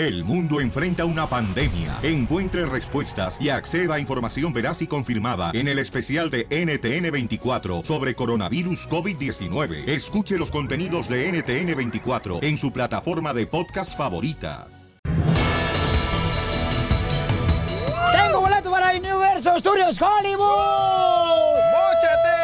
El mundo enfrenta una pandemia. Encuentre respuestas y acceda a información veraz y confirmada en el especial de NTN24 sobre coronavirus COVID-19. Escuche los contenidos de NTN24 en su plataforma de podcast favorita. Tengo boleto para Universo Studios Hollywood. ¡Móchate!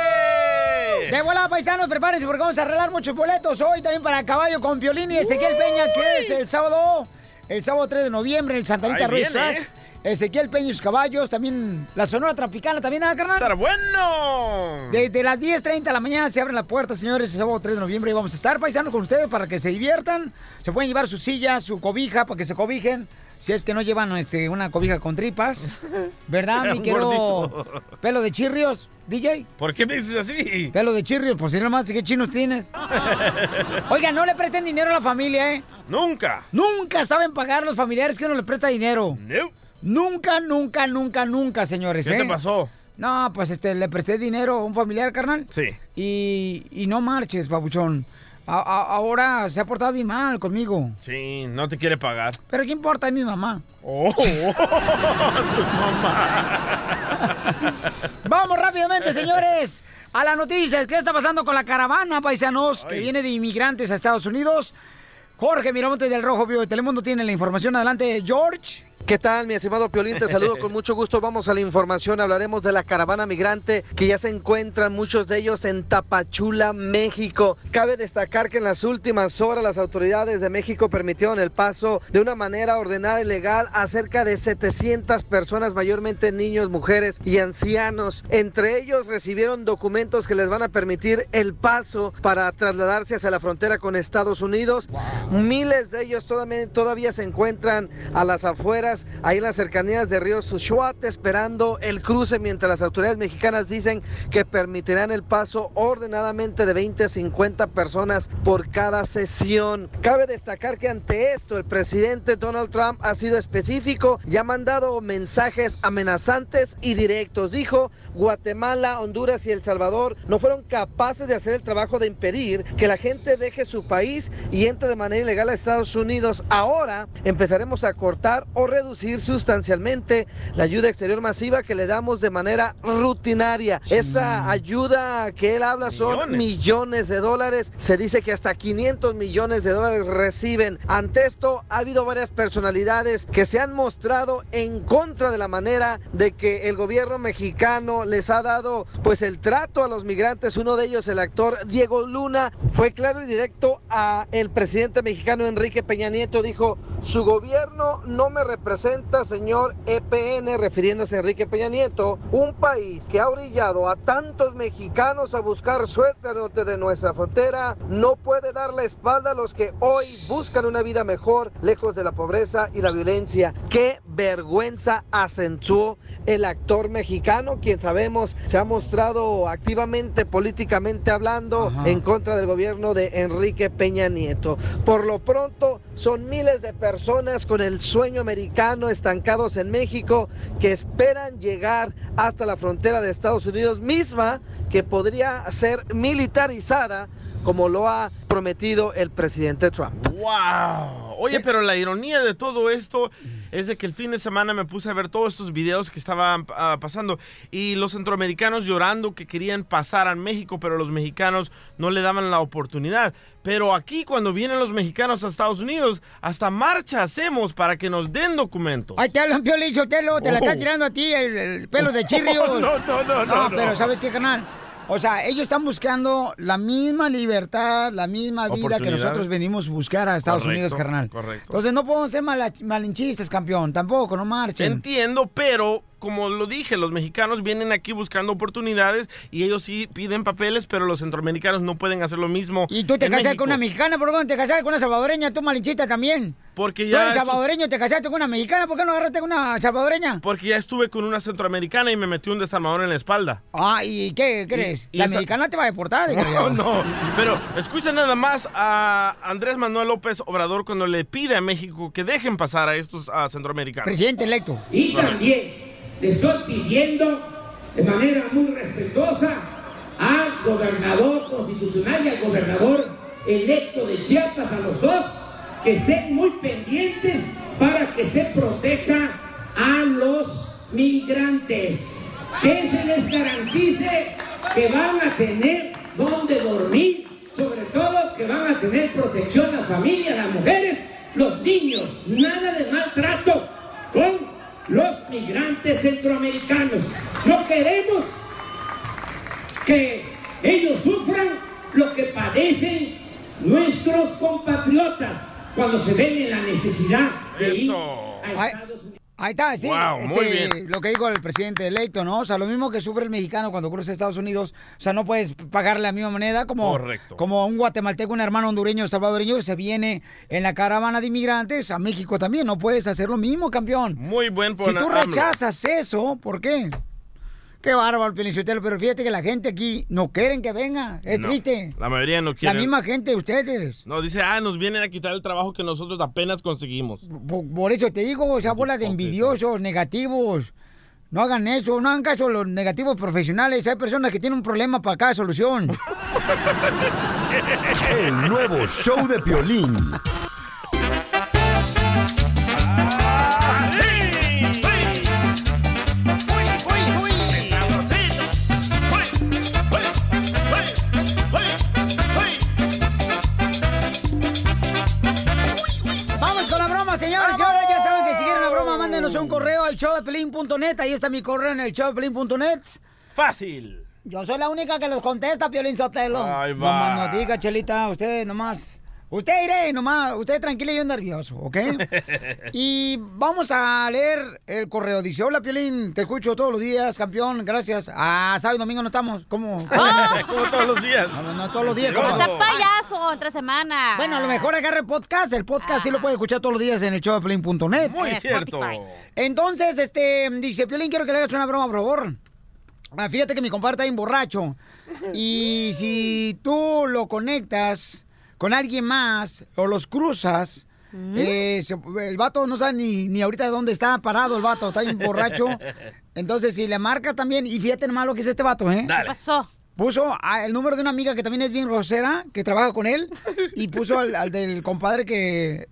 De volada, paisanos, prepárense porque vamos a arreglar muchos boletos hoy también para Caballo con Violín y Ezequiel Peña, que es el sábado, el sábado 3 de noviembre en el Santa Anita Ahí viene, Track. Ezequiel Peña y sus caballos, también la Sonora Tropicana, también, ¿ah, carnal? ¡Estar bueno! Desde las 10.30 de la mañana se abren las puertas, señores, el sábado 3 de noviembre y vamos a estar paisanos con ustedes para que se diviertan. Se pueden llevar su silla, su cobija para que se cobijen. Si es que no llevan este, una cobija con tripas, ¿verdad, mi querido pelo de chirrios, DJ? ¿Por qué me dices así? Pelo de chirrios, pues si no más, ¿qué chinos tienes? Oiga, no le presten dinero a la familia, ¿eh? Nunca. Nunca saben pagar los familiares que uno les presta dinero. No. Nunca, nunca, nunca, nunca, señores, ¿Qué ¿eh? te pasó? No, pues este, le presté dinero a un familiar, carnal. Sí. Y, y no marches, babuchón. A- a- ahora se ha portado bien mal conmigo. Sí, no te quiere pagar. Pero ¿qué importa? Es mi mamá. Oh, tu Vamos rápidamente, señores, a las noticias. ¿Qué está pasando con la caravana, paisanos, que viene de inmigrantes a Estados Unidos? Jorge Miramonte del Rojo Vivo de Telemundo tiene la información. Adelante, George. ¿Qué tal, mi estimado Piolín? Te saludo con mucho gusto. Vamos a la información. Hablaremos de la caravana migrante que ya se encuentran muchos de ellos en Tapachula, México. Cabe destacar que en las últimas horas las autoridades de México permitieron el paso de una manera ordenada y legal a cerca de 700 personas, mayormente niños, mujeres y ancianos. Entre ellos recibieron documentos que les van a permitir el paso para trasladarse hacia la frontera con Estados Unidos. Miles de ellos todavía, todavía se encuentran a las afueras, ahí en las cercanías de Río Sushuat, esperando el cruce, mientras las autoridades mexicanas dicen que permitirán el paso ordenadamente de 20 a 50 personas por cada sesión. Cabe destacar que ante esto el presidente Donald Trump ha sido específico y ha mandado mensajes amenazantes y directos. Dijo, Guatemala, Honduras y El Salvador no fueron capaces de hacer el trabajo de impedir que la gente deje su país y entre de manera ilegal a Estados Unidos. Ahora empezaremos a cortar o reducir sustancialmente la ayuda exterior masiva que le damos de manera rutinaria. Esa ayuda que él habla son Millones. millones de dólares. Se dice que hasta 500 millones de dólares reciben. Ante esto ha habido varias personalidades que se han mostrado en contra de la manera de que el gobierno mexicano les ha dado pues el trato a los migrantes. Uno de ellos, el actor Diego Luna, fue claro y directo a el presidente mexicano Enrique Peña Nieto. Dijo, su gobierno no me representa, señor EPN, refiriéndose a Enrique Peña Nieto, un país que ha orillado a tantos mexicanos a buscar suerte al norte de nuestra frontera, no puede dar la espalda a los que hoy buscan una vida mejor, lejos de la pobreza y la violencia. Qué vergüenza acentuó el actor mexicano, quien sabemos se ha mostrado activamente políticamente hablando Ajá. en contra del gobierno de Enrique Peña Nieto. Por lo pronto, son miles de personas con el sueño americano estancados en México que esperan llegar hasta la frontera de Estados Unidos misma que podría ser militarizada como lo ha prometido el presidente Trump. ¡Wow! Oye, pero la ironía de todo esto es de que el fin de semana me puse a ver todos estos videos que estaban ah, pasando y los centroamericanos llorando que querían pasar a México, pero los mexicanos no le daban la oportunidad. Pero aquí cuando vienen los mexicanos a Estados Unidos, hasta marcha hacemos para que nos den documentos. Ay, te hablan Piolín, Sotelo, te la Oh. está tirando a ti el, el pelo de chirrios. No, no, no, no, No, no. pero ¿sabes qué, canal? O sea, ellos están buscando la misma libertad, la misma vida que nosotros venimos a buscar a Estados Correcto, Unidos, carnal. correcto. Entonces no podemos ser mala- malinchistas, campeón. Tampoco, no marchen. Entiendo, pero como lo dije, los mexicanos vienen aquí buscando oportunidades y ellos sí piden papeles, pero los centroamericanos no pueden hacer lo mismo. Y tú te casaste México. con una mexicana, ¿por qué no te casaste con una salvadoreña? Tú malinchista también. Porque Tú ya eres estu- salvadoreño, te casaste con una mexicana, ¿por qué no agarraste con una salvadoreña? porque ya estuve con una centroamericana y me metió un desarmador en la espalda. Ah, ¿y qué crees? y la esta- mexicana te va a deportar. No, no, pero escucha nada más a Andrés Manuel López Obrador cuando le pide a México que dejen pasar a estos a centroamericanos. Presidente electo. Y también le estoy pidiendo de manera muy respetuosa al gobernador constitucional y al gobernador electo de Chiapas, a los dos, que estén muy pendientes para que se proteja a los migrantes. Que se les garantice que van a tener donde dormir, sobre todo que van a tener protección las familias, las mujeres, los niños, nada de maltrato con los migrantes centroamericanos. No queremos que ellos sufran lo que padecen nuestros compatriotas cuando se ven en la necesidad de ir a Estados Unidos. Ahí está, sí. Wow, este, muy bien. Lo que dijo el presidente electo, ¿no? O sea, lo mismo que sufre el mexicano cuando cruza Estados Unidos. O sea, no puedes pagarle la misma moneda como, Correcto. como un guatemalteco, un hermano hondureño, salvadoreño que se viene en la caravana de inmigrantes a México también. No puedes hacer lo mismo, campeón. Muy buen por Si tú AMLO. rechazas eso, ¿por qué? Qué bárbaro, Pelichotelo, pero fíjate que la gente aquí no quieren que venga. Es No, triste. La mayoría no La quiere. misma gente, ustedes. No, dice, ah, nos vienen a quitar el trabajo que nosotros apenas conseguimos. Por, por eso te digo, esa bola de envidiosos, negativos. No hagan eso, no hagan caso a los negativos profesionales. Hay personas que tienen un problema para cada solución. El nuevo show de Piolín. showdepelín.net. Ahí está mi correo en el showdepelín.net. Fácil. Yo soy la única que los contesta, Piolín Sotelo. Ahí va. Nomás no diga, Chelita, usted nomás. Usted iré nomás, usted tranquila y yo nervioso, ¿ok? y vamos a leer el correo. Dice, hola Piolín, te escucho todos los días, campeón, gracias. Ah, sábado y domingo no estamos, ¿cómo? Como todos los días. No, no, no, todos los días. No ¿cómo? O sea, payaso, entre semana. Bueno, a lo mejor agarre podcast. El podcast sí lo puede escuchar todos los días en el showdeplin.net. Muy en cierto. Spotify. Entonces, este, dice, Piolín, quiero que le hagas una broma, por favor. Ah, fíjate que mi compadre está bien borracho. Y si tú lo conectas con alguien más o los cruzas, eh, se- el vato no sabe ni, ni ahorita dónde está parado el vato, está bien borracho. Entonces, si le marca también, y fíjate nomás lo que es este vato, ¿eh? ¿Qué Dale. pasó? Puso el número de una amiga que también es bien grosera, que trabaja con él, y puso al, al del compadre que...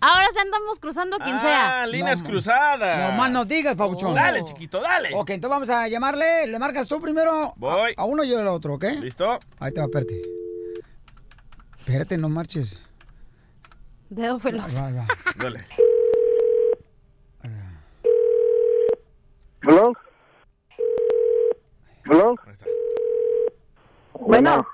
Ahora sí andamos cruzando quien sea. Ah, líneas No, cruzadas. No más nos digas, Pauchón. Dale, chiquito, dale. Ok, entonces vamos a llamarle. Le marcas tú primero Voy. A, a uno y yo al otro, ¿ok? ¿Listo? Ahí te va, espérate. Espérate, no marches. Dedo veloz. Va, va. Dale. ¿Hello? ¿Hello? Bueno.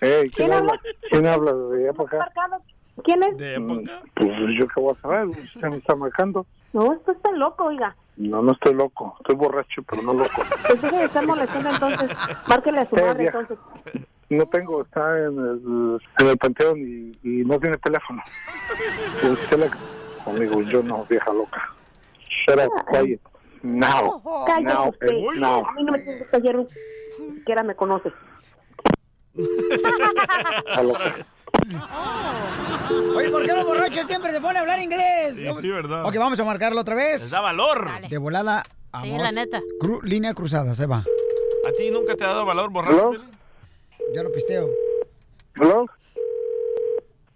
Hey, ¿quién, habla? ¿Quién habla de allá para acá? ¿Quién es? De época. Pues yo qué voy a saber, usted me está marcando. No, esto está loco, oiga. No, no estoy loco, estoy borracho, pero no loco. Pues deje de estar molestando entonces. Márquele a su Eh, madre entonces. No tengo, está en el, en el panteón y, y no tiene teléfono. Pues usted le... Amigo, yo no, vieja loca. Shut up, quiet. Now. Cállate Now, usted. eh, now. A mí no me tiene que callar un... Siquiera me conoce. Está loca. Oye, ¿por qué los borrachos siempre se ponen a hablar inglés? Sí, sí, verdad. Ok, vamos a marcarlo otra vez. Les da valor. Dale. De volada. Sí, vamos. la neta. Cru- línea cruzada, se va. ¿A ti nunca te ha dado valor borracho. Ya lo pisteo. ¿Hello?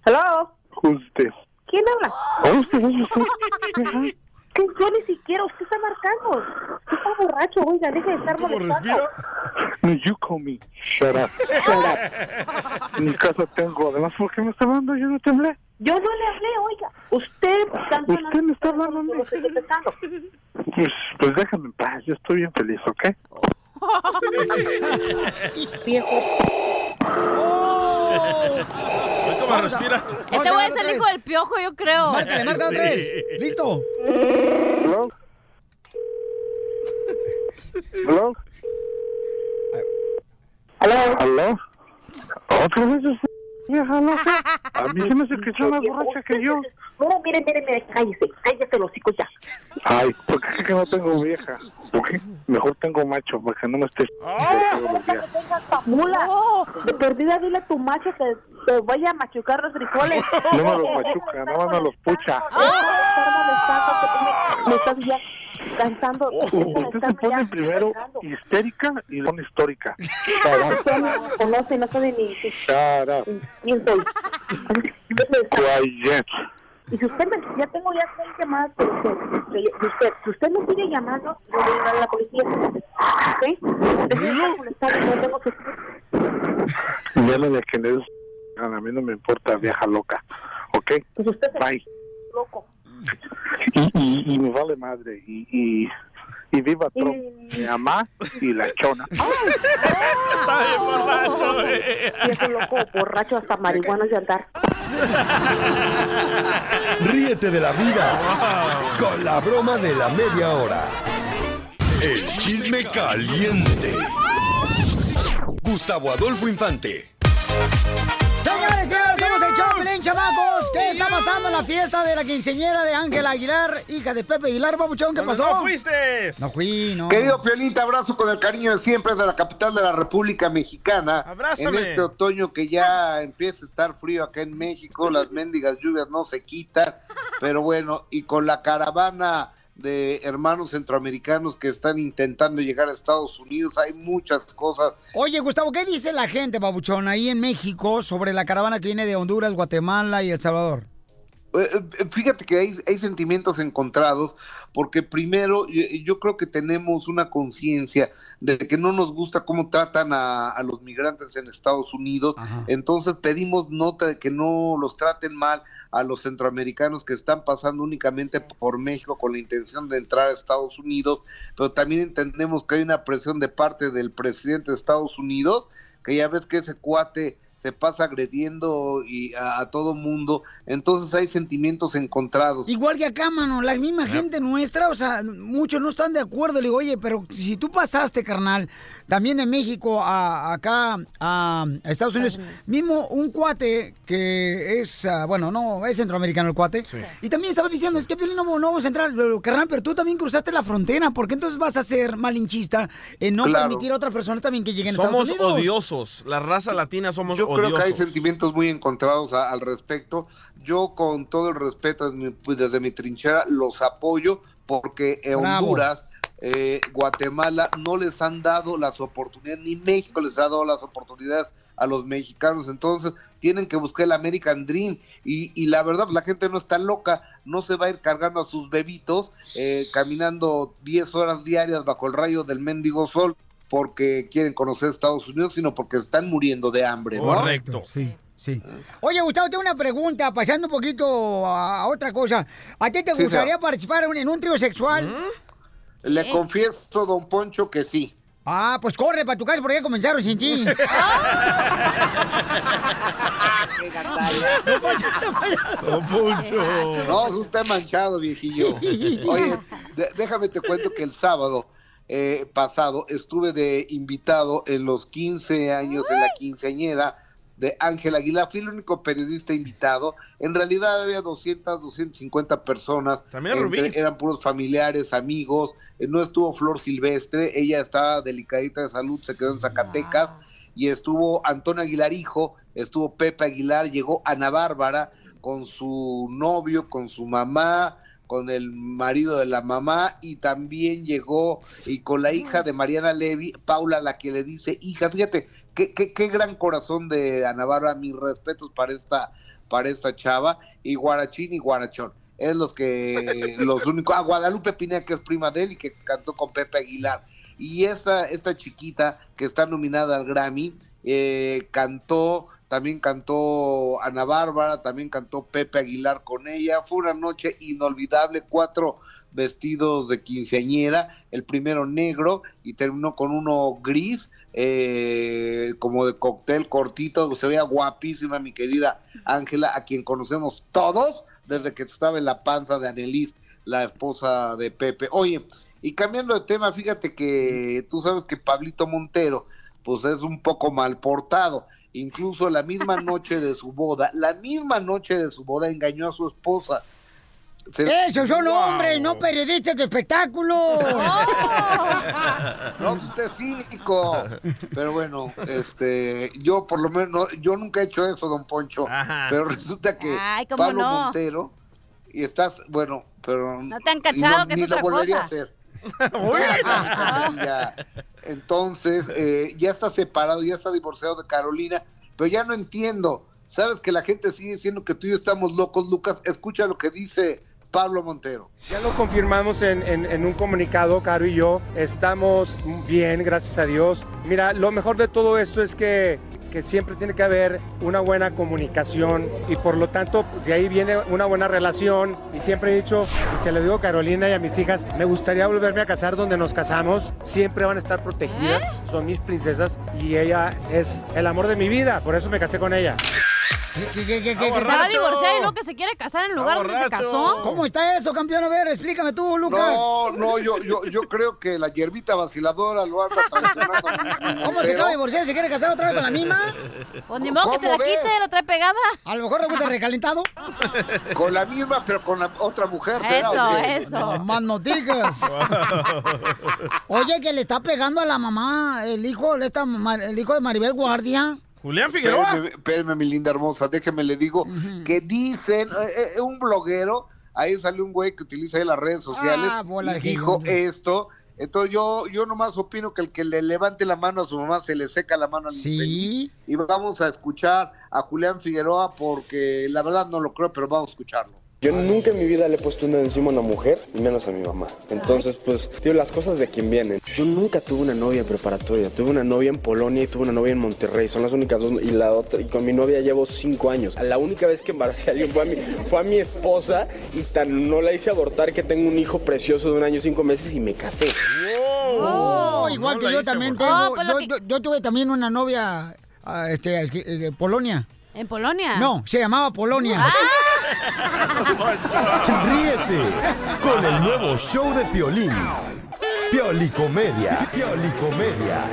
Hello. Who's this? ¿Quién habla? Oh. Que yo ni siquiera, usted está marcando. Usted está borracho, oiga, deje de estar ¿Cómo molestando. respira? No, you call me. Shut up. Shut up. En mi casa tengo. Además, ¿por qué me está hablando? Yo no te hablé. Yo no le hablé, oiga. Usted está Usted me está hablando a mí. Pues, pues déjame en paz. Yo estoy bien feliz, ¿ok? Viejo. ¿Ves cómo respira? Este a güey es el hijo del piojo, yo creo. Márcale, márcale otra vez. ¿Listo? ¿Hello? ¿Hello? Hello. ¿Hello? ¿Otra vez vieja loca? A mí se me hace que sea más borracha que yo. Mira, mire, mire, mire, cállese. Cállese los hijos ya. Ay, ¿por qué que no tengo vieja? ¿Por qué? Mejor tengo macho, para que no me estés todos los días. Mula, Oh. de perdida dile a tu macho que te vaya a machucar los frijoles. No me los machuca, no me los pucha. Molestando, que tú me, me estás ya cansando. Usted se pone primero histérica y luego histórica. No conoce, no sabe ni, quién soy. Quiet. Y si usted me, ya tengo ya seis llamadas de usted, si usted me sigue llamando, yo voy a llamar a la policía. ¿Ok? Estar molestando, no tengo que... A mí no me importa, vieja loca. ¿Ok? Pues usted Bye. loco. Y, y, y me vale madre. Y, y, y viva Trump. Mi mamá y la chona. Está bien borracho, eh. Y ese loco borracho hasta marihuana de andar. Ríete de la vida con la broma de la media hora. El chisme caliente. Gustavo Adolfo Infante. Señores, señores, Pelín, chamacos. ¿Qué está pasando en la fiesta de la quinceñera de Ángela Aguilar, hija de Pepe Aguilar, babuchón? ¿Qué ¿Dónde pasó? no fuiste? No fui, no. Querido Piolín, te abrazo con el cariño de siempre desde la capital de la República Mexicana. Abrázame. En este otoño que ya empieza a estar frío acá en México, las mendigas lluvias no se quitan, pero bueno, y con la caravana de hermanos centroamericanos que están intentando llegar a Estados Unidos, hay muchas cosas. Oye, Gustavo, ¿qué dice la gente, babuchón, ahí en México sobre la caravana que viene de Honduras, Guatemala y El Salvador? Eh, eh, Fíjate que hay, hay sentimientos encontrados, porque primero yo, yo creo que tenemos una conciencia de que no nos gusta cómo tratan a, a los migrantes en Estados Unidos, entonces pedimos nota de que no los traten mal a los centroamericanos que están pasando únicamente por México con la intención de entrar a Estados Unidos, pero también entendemos que hay una presión de parte del presidente de Estados Unidos, que ya ves que ese cuate se pasa agrediendo y a, a todo mundo, entonces hay sentimientos encontrados. Igual que acá, mano, la misma gente nuestra, o sea, muchos no están de acuerdo. Le digo, oye, pero si tú pasaste, carnal, también de México a acá a, a Estados Unidos, mismo un cuate que es, ah, bueno, no, es centroamericano el cuate, y también estaba diciendo, es que no, no vamos a entrar, carnal, pero tú también cruzaste la frontera, ¿por qué entonces vas a ser malinchista en no Claro. permitir a otras personas también que lleguen a Somos Estados Unidos? odiosos. La raza latina somos Yo creo que hay sentimientos muy encontrados a- al respecto. Yo con todo el respeto desde mi, pues, desde mi trinchera los apoyo porque en Bravo. Honduras, eh, Guatemala no les han dado las oportunidades, ni México les ha dado las oportunidades a los mexicanos. Entonces tienen que buscar el American Dream y, y la verdad la gente no está loca, no se va a ir cargando a sus bebitos eh, caminando 10 horas diarias bajo el rayo del mendigo sol porque quieren conocer Estados Unidos, sino porque están muriendo de hambre. ¿no? Correcto. Sí, sí. Oye, Gustavo, tengo una pregunta, pasando un poquito a, otra cosa. ¿A ti te Sí, gustaría participar en, un trío sexual? Le confieso, don Poncho, que sí. Ah, pues corre para tu casa porque ya comenzaron sin ti. Don Poncho. Don. No, usted manchado, viejillo. Oye, déjame te cuento que el sábado eh, pasado estuve de invitado en los 15 años en la quinceañera de Ángel Aguilar. Fui el único periodista invitado. En realidad había 200, 250 personas. También Entre- Rubí. eran puros familiares, amigos. Eh, no estuvo Flor Silvestre. Ella estaba delicadita de salud, se quedó en Zacatecas. Y estuvo Antonio Aguilar hijo, estuvo Pepe Aguilar, llegó Ana Bárbara con su novio, con su mamá, con el marido de la mamá y también llegó y con la hija de Mariana Levy, Paula, la que le dice, hija, fíjate, qué, qué, qué gran corazón de Ana Bárbara, mis respetos para esta, para esta chava, y Guarachín y Guarachón. Es los que, los únicos, ah, Guadalupe Pineda, que es prima de él y que cantó con Pepe Aguilar. Y esta, esta chiquita que está nominada al Grammy, eh, cantó, también cantó Ana Bárbara, también cantó Pepe Aguilar con ella. Fue una noche inolvidable, cuatro vestidos de quinceañera, el primero negro y terminó con uno gris, eh, como de cóctel cortito, se veía guapísima mi querida Ángela, a quien conocemos todos desde que estaba en la panza de Annelies, la esposa de Pepe. Oye, y cambiando de tema, fíjate que tú sabes que Pablito Montero, pues es un poco mal portado. Incluso la misma noche de su boda, la misma noche de su boda engañó a su esposa. Se- Esos son hombres, no periodistas de espectáculos. No, usted es cínico. Pero bueno, este, yo por lo menos, no- yo nunca he hecho eso, don Poncho. Ajá. Pero resulta que Ay, ¿cómo Pablo no? Montero, y estás, bueno, pero... No te han cachado, que es ni otra lo volvería cosa. a hacer. Ya, ya. Entonces, eh, ya está separado, ya está divorciado de Carolina, pero ya no entiendo. sabes que la gente sigue diciendo que tú y yo estamos locos, Lucas. Escucha lo que dice Pablo Montero. Ya lo confirmamos en, en- en un comunicado, Caro y yo. Estamos bien, gracias a Dios. Mira, lo mejor de todo esto es que, que siempre tiene que haber una buena comunicación y por lo tanto, pues, de ahí viene una buena relación. Y siempre he dicho, y se lo digo a Carolina y a mis hijas, me gustaría volverme a casar donde nos casamos. Siempre van a estar protegidas, son mis princesas y ella es el amor de mi vida. Por eso me casé con ella. ¿Qué, qué, qué, Que se va a divorciar y luego que se quiere casar en el lugar donde se casó. ¿Cómo está eso, campeón? A ver, explícame tú, Lucas. No, no, yo, yo, yo creo que la hierbita vaciladora lo anda traicionando. ¿Cómo se acaba de divorciar? ¿Se quiere casar otra vez con la misma? Pues ni modo que se la ¿Cómo ves? quite, la trae pegada. A lo mejor le gusta recalentado. Con la misma, pero con la otra mujer. ¿será Eso, eso. Más no digas. Oye, que le está pegando a la mamá, el hijo, esta el hijo de Maribel Guardia. Julián Espérame, espérame, mi linda hermosa, déjeme le digo que dicen, eh, eh, un bloguero, ahí sale un güey que utiliza ahí las redes sociales Ah, bola y dijo esto. Entonces yo, yo nomás opino que el que le levante la mano a su mamá se le seca la mano al Sí. Y vamos a escuchar a Julián Figueroa porque la verdad no lo creo, pero vamos a escucharlo. Yo nunca en mi vida le he puesto una encima a una mujer, y menos a mi mamá. Entonces, pues, tío, las cosas de quien vienen. Yo nunca tuve una novia en preparatoria. Tuve una novia en Polonia y tuve una novia en Monterrey. Son las únicas dos. Y la otra, y con mi novia llevo cinco años. La única vez que embaracé a alguien fue a mi, fue a mi esposa y tan no la hice abortar que tengo un hijo precioso de un año y cinco meses y me casé. Oh, igual no que la yo también abortar. tengo. Oh, pues yo, que- yo- yo tuve también una novia ah, este, es que, eh, de Polonia. ¿En Polonia? No, se llamaba Polonia. Ríete con el nuevo show de Piolín. Piolicomedia. Piolicomedia.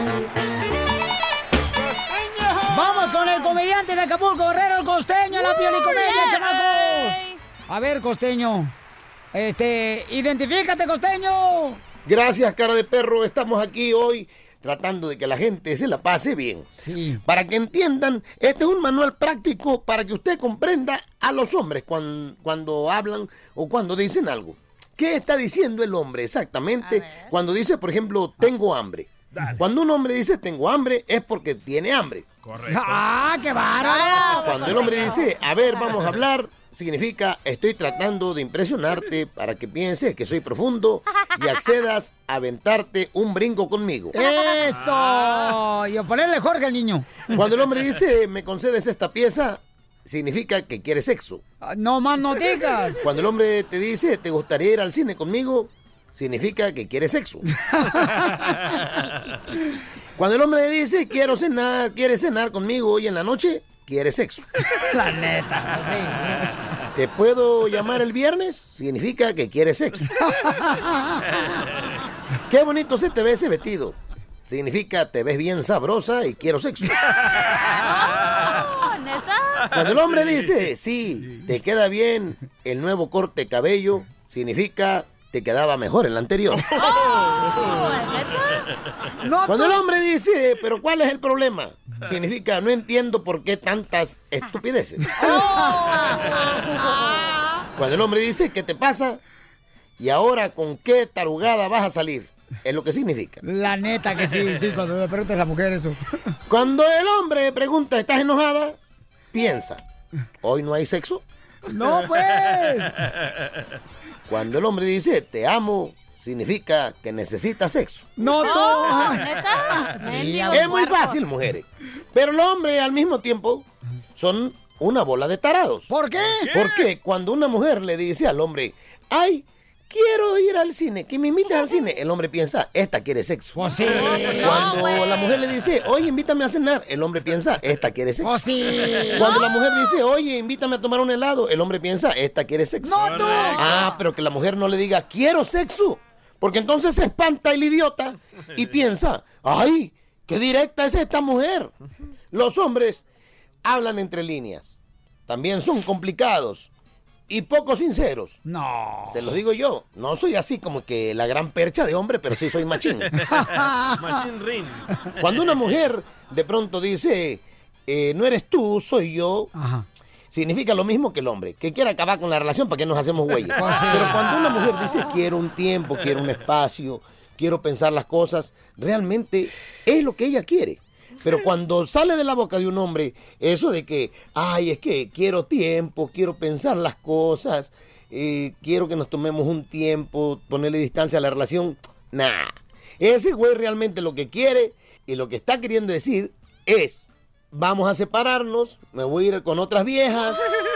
Vamos con el comediante de Acapulco, Guerrero, el costeño, la piolicomedia, chamacos. A ver, costeño. Este, identifícate, costeño. Gracias, cara de perro. Estamos aquí hoy tratando de que la gente se la pase bien. Sí. Para que entiendan, este es un manual práctico para que usted comprenda a los hombres cuando, cuando hablan o cuando dicen algo. ¿Qué está diciendo el hombre exactamente cuando dice, por ejemplo, tengo hambre? Cuando un hombre dice tengo hambre es porque tiene hambre. Correcto. ¡Ah, qué bárbaro! Cuando el hombre dice, a ver, vamos a hablar, significa estoy tratando de impresionarte para que pienses que soy profundo y accedas a aventarte un brinco conmigo. ¡Eso! Y a ponerle Jorge al niño. Cuando el hombre dice, me concedes esta pieza, significa que quiere sexo. Ah, No más no digas. Cuando el hombre te dice, ¿te gustaría ir al cine conmigo? Significa que quiere sexo. Cuando el hombre dice, quiero cenar, quiere cenar conmigo hoy en la noche, quiere sexo. La neta, ¿Te puedo llamar el viernes? Significa que quiere sexo. Qué bonito se te ve ese vestido. Significa te ves bien sabrosa y quiero sexo. Oh, ¿Neta? Cuando el hombre dice, sí, te queda bien el nuevo corte de cabello, significa te quedaba mejor el anterior. Oh, Cuando el hombre dice, pero ¿cuál es el problema? Significa, no entiendo por qué tantas estupideces. Cuando el hombre dice, ¿qué te pasa? Y ahora, ¿con qué tarugada vas a salir? Es lo que significa. La neta que sí, sí, cuando le preguntas a la mujer eso. Cuando el hombre pregunta, ¿estás enojada? Piensa, ¿hoy no hay sexo? No, pues. Cuando el hombre dice, te amo, significa que necesita sexo. No, Oh. ¿Neta? Mendigos Es muy fácil, mujeres. Pero los hombres al mismo tiempo son una bola de tarados. ¿Por qué? Porque cuando una mujer le dice al hombre, ay, quiero ir al cine, que me invites al cine, el hombre piensa, esta quiere sexo. Pues sí. Cuando güey. la mujer le dice, oye, invítame a cenar, el hombre piensa, esta quiere sexo. Pues sí. Cuando la mujer dice, oye, invítame a tomar un helado, el hombre piensa, esta quiere sexo. No, tú. Ah, pero que la mujer no le diga, quiero sexo. Porque entonces se espanta el idiota y piensa, ay, qué directa es esta mujer. Los hombres hablan entre líneas. También son complicados y poco sinceros. No. Se los digo yo, no soy así como que la gran percha de hombre, pero sí soy machín. Machine Ring. Cuando una mujer de pronto dice, eh, no eres tú, soy yo, Ajá. significa lo mismo que el hombre, que quiere acabar con la relación para que nos hacemos güeyes. Pues sí. Pero cuando una mujer dice, quiero un tiempo, quiero un espacio, quiero pensar las cosas, realmente es lo que ella quiere. Pero cuando sale de la boca de un hombre eso de que, ay, es que quiero tiempo, quiero pensar las cosas, eh, quiero que nos tomemos un tiempo, ponerle distancia a la relación, nah. Ese güey realmente lo que quiere y lo que está queriendo decir es, vamos a separarnos, me voy a ir con otras viejas,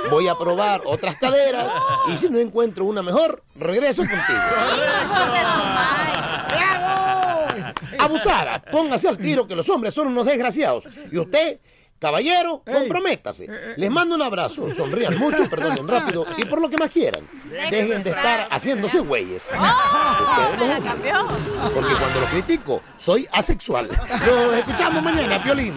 voy a probar otras caderas y si no encuentro una mejor, regreso contigo. Abusada, póngase al tiro que los hombres son unos desgraciados. Y usted, caballero, comprométase. Les mando un abrazo, sonrían mucho, perdonen rápido y por lo que más quieran. Dejen de estar haciéndose güeyes. Ustedes los hombres. Porque cuando lo critico, soy asexual. Nos escuchamos mañana, Violín.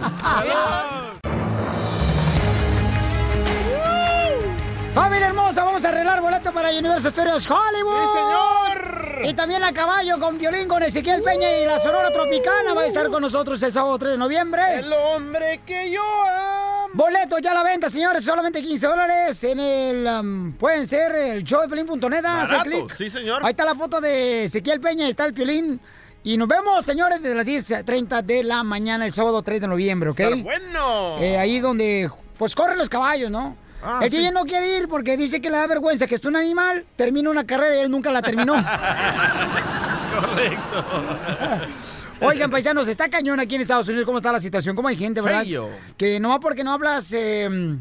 Familia hermosa, vamos a arreglar boleto para Universal Studios Hollywood. ¡Sí, señor! Y también a caballo con violín con Ezequiel Peña y la Sonora Tropicana va a estar con nosotros el sábado 3 de noviembre. El hombre que yo amo. Boleto ya a la venta, señores, solamente 15 dólares en el... um, pueden ser el show de Pelín.net, hacer Barato, clic. sí, señor. Ahí está la foto de Ezequiel Peña, está el Piolín. Y nos vemos, señores, desde las 10.30 de la mañana el sábado 3 de noviembre, ¿ok? Estar bueno. Eh, ahí donde, pues, corren los caballos, ¿no? Ah, el sí. DJ no quiere ir porque dice que le da vergüenza que es un animal, termina una carrera y él nunca la terminó. Correcto. Oigan, paisanos, está cañón aquí en Estados Unidos. ¿Cómo está la situación? ¿Cómo hay gente, verdad? Feo. Que no porque no hablas eh,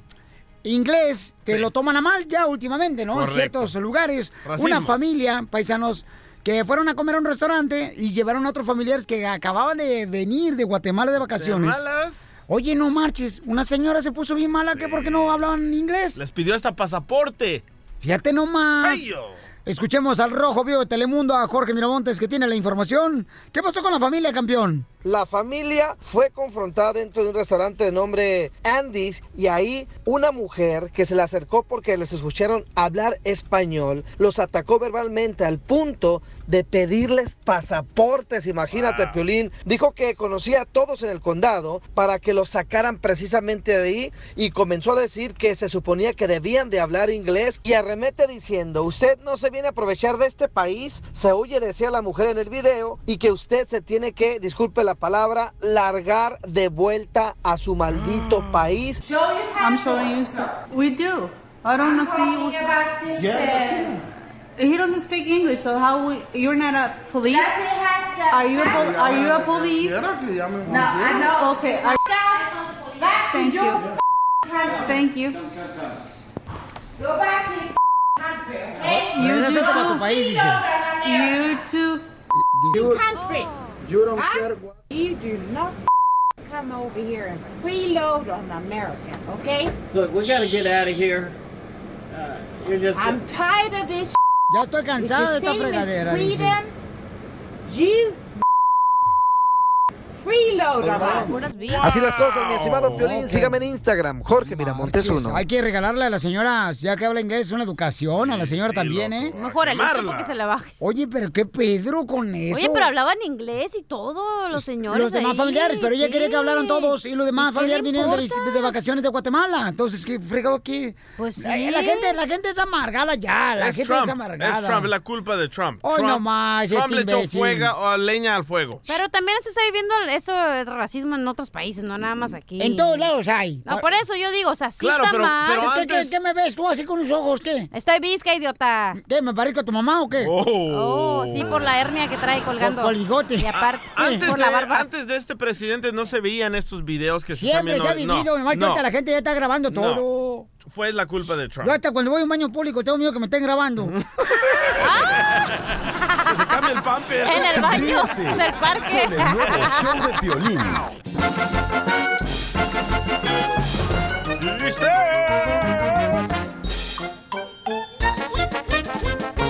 inglés, te lo toman a mal ya últimamente, ¿no? Correcto. En ciertos lugares. Racismo. Una familia, paisanos, que fueron a comer a un restaurante y llevaron a otros familiares que acababan de venir de Guatemala de vacaciones. malas? Oye, no marches, una señora se puso bien mala que porque no hablaban inglés. Les pidió hasta pasaporte. Fíjate nomás. Feo. Escuchemos al rojo vivo de Telemundo, a Jorge Miramontes, que tiene la información. ¿Qué pasó con la familia, campeón? La familia fue confrontada dentro de un restaurante de nombre Andy's y ahí una mujer que se le acercó porque les escucharon hablar español los atacó verbalmente al punto de pedirles pasaportes. Imagínate, Piolín. Dijo que conocía a todos en el condado para que los sacaran precisamente de ahí y comenzó a decir que se suponía que debían de hablar inglés y arremete diciendo, usted no se viene a aprovechar de este país, se oye decía la mujer en el video y que usted se tiene que, disculpe la palabra, largar de vuelta a su maldito país. I'm showing you. We do. I don't know if you. He doesn't speak English, so how we, you're not a police? Are you a pol- are you a police? No, I know. Okay. Are, thank you. Thank you. Go back to your country, okay? You Regrésate para tu too. país, dice. You too. Country. You don't Huh? care You do not come over here and freeload on America, okay? Look, we gotta get out of here. Uh, you're just. I'm tired of this. Ya estoy cansada de esta If you fregadera, dice. Sweden, you Así las cosas, mi estimado Piolín. Ok. Sígame en Instagram, Jorge Miramontes uno. Hay que regalarle a la señora, ya que habla inglés, una educación a la señora también, ¿eh? Mejor el tiempo que se le baje. Oye, pero qué Pedro con eso. Oye, pero hablaban inglés y todo, los señores. Los demás ahí, familiares, pero ella sí. quería que hablaran todos y los demás ¿Y qué familiares vinieron de, vacaciones de Guatemala. Entonces, ¿qué fregado aquí? Pues La, sí. la gente, la gente es amargada ya, la es gente Trump, es amargada. es Trump, la culpa de Trump. Hoy Trump, no más, Trump este le echó imbécil. fuega o leña al fuego. Pero también se está viviendo eso de racismo en otros países, no nada más aquí. En todos lados hay. No, por eso yo digo, o sea, sí Claro, está pero- mal. pero ¿Qué, qué- qué me ves tú así con los ojos? ¿Qué? Estoy visca, idiota. ¿Qué? ¿Me parezco a tu mamá o qué? Oh, sí, por la hernia que trae colgando. Por- por el bigote. Y aparte, Antes por de, la barba. antes de este presidente no se veían estos videos que Siempre se se ha están viendo. vivido, nomás que no, ahorita la gente ya está grabando No. todo. Fue la culpa de Trump. Yo hasta cuando voy a un baño público tengo miedo que me estén grabando. Cambie el pamper. En el baño Ríete del parque. Con el nuevo show de Piolín.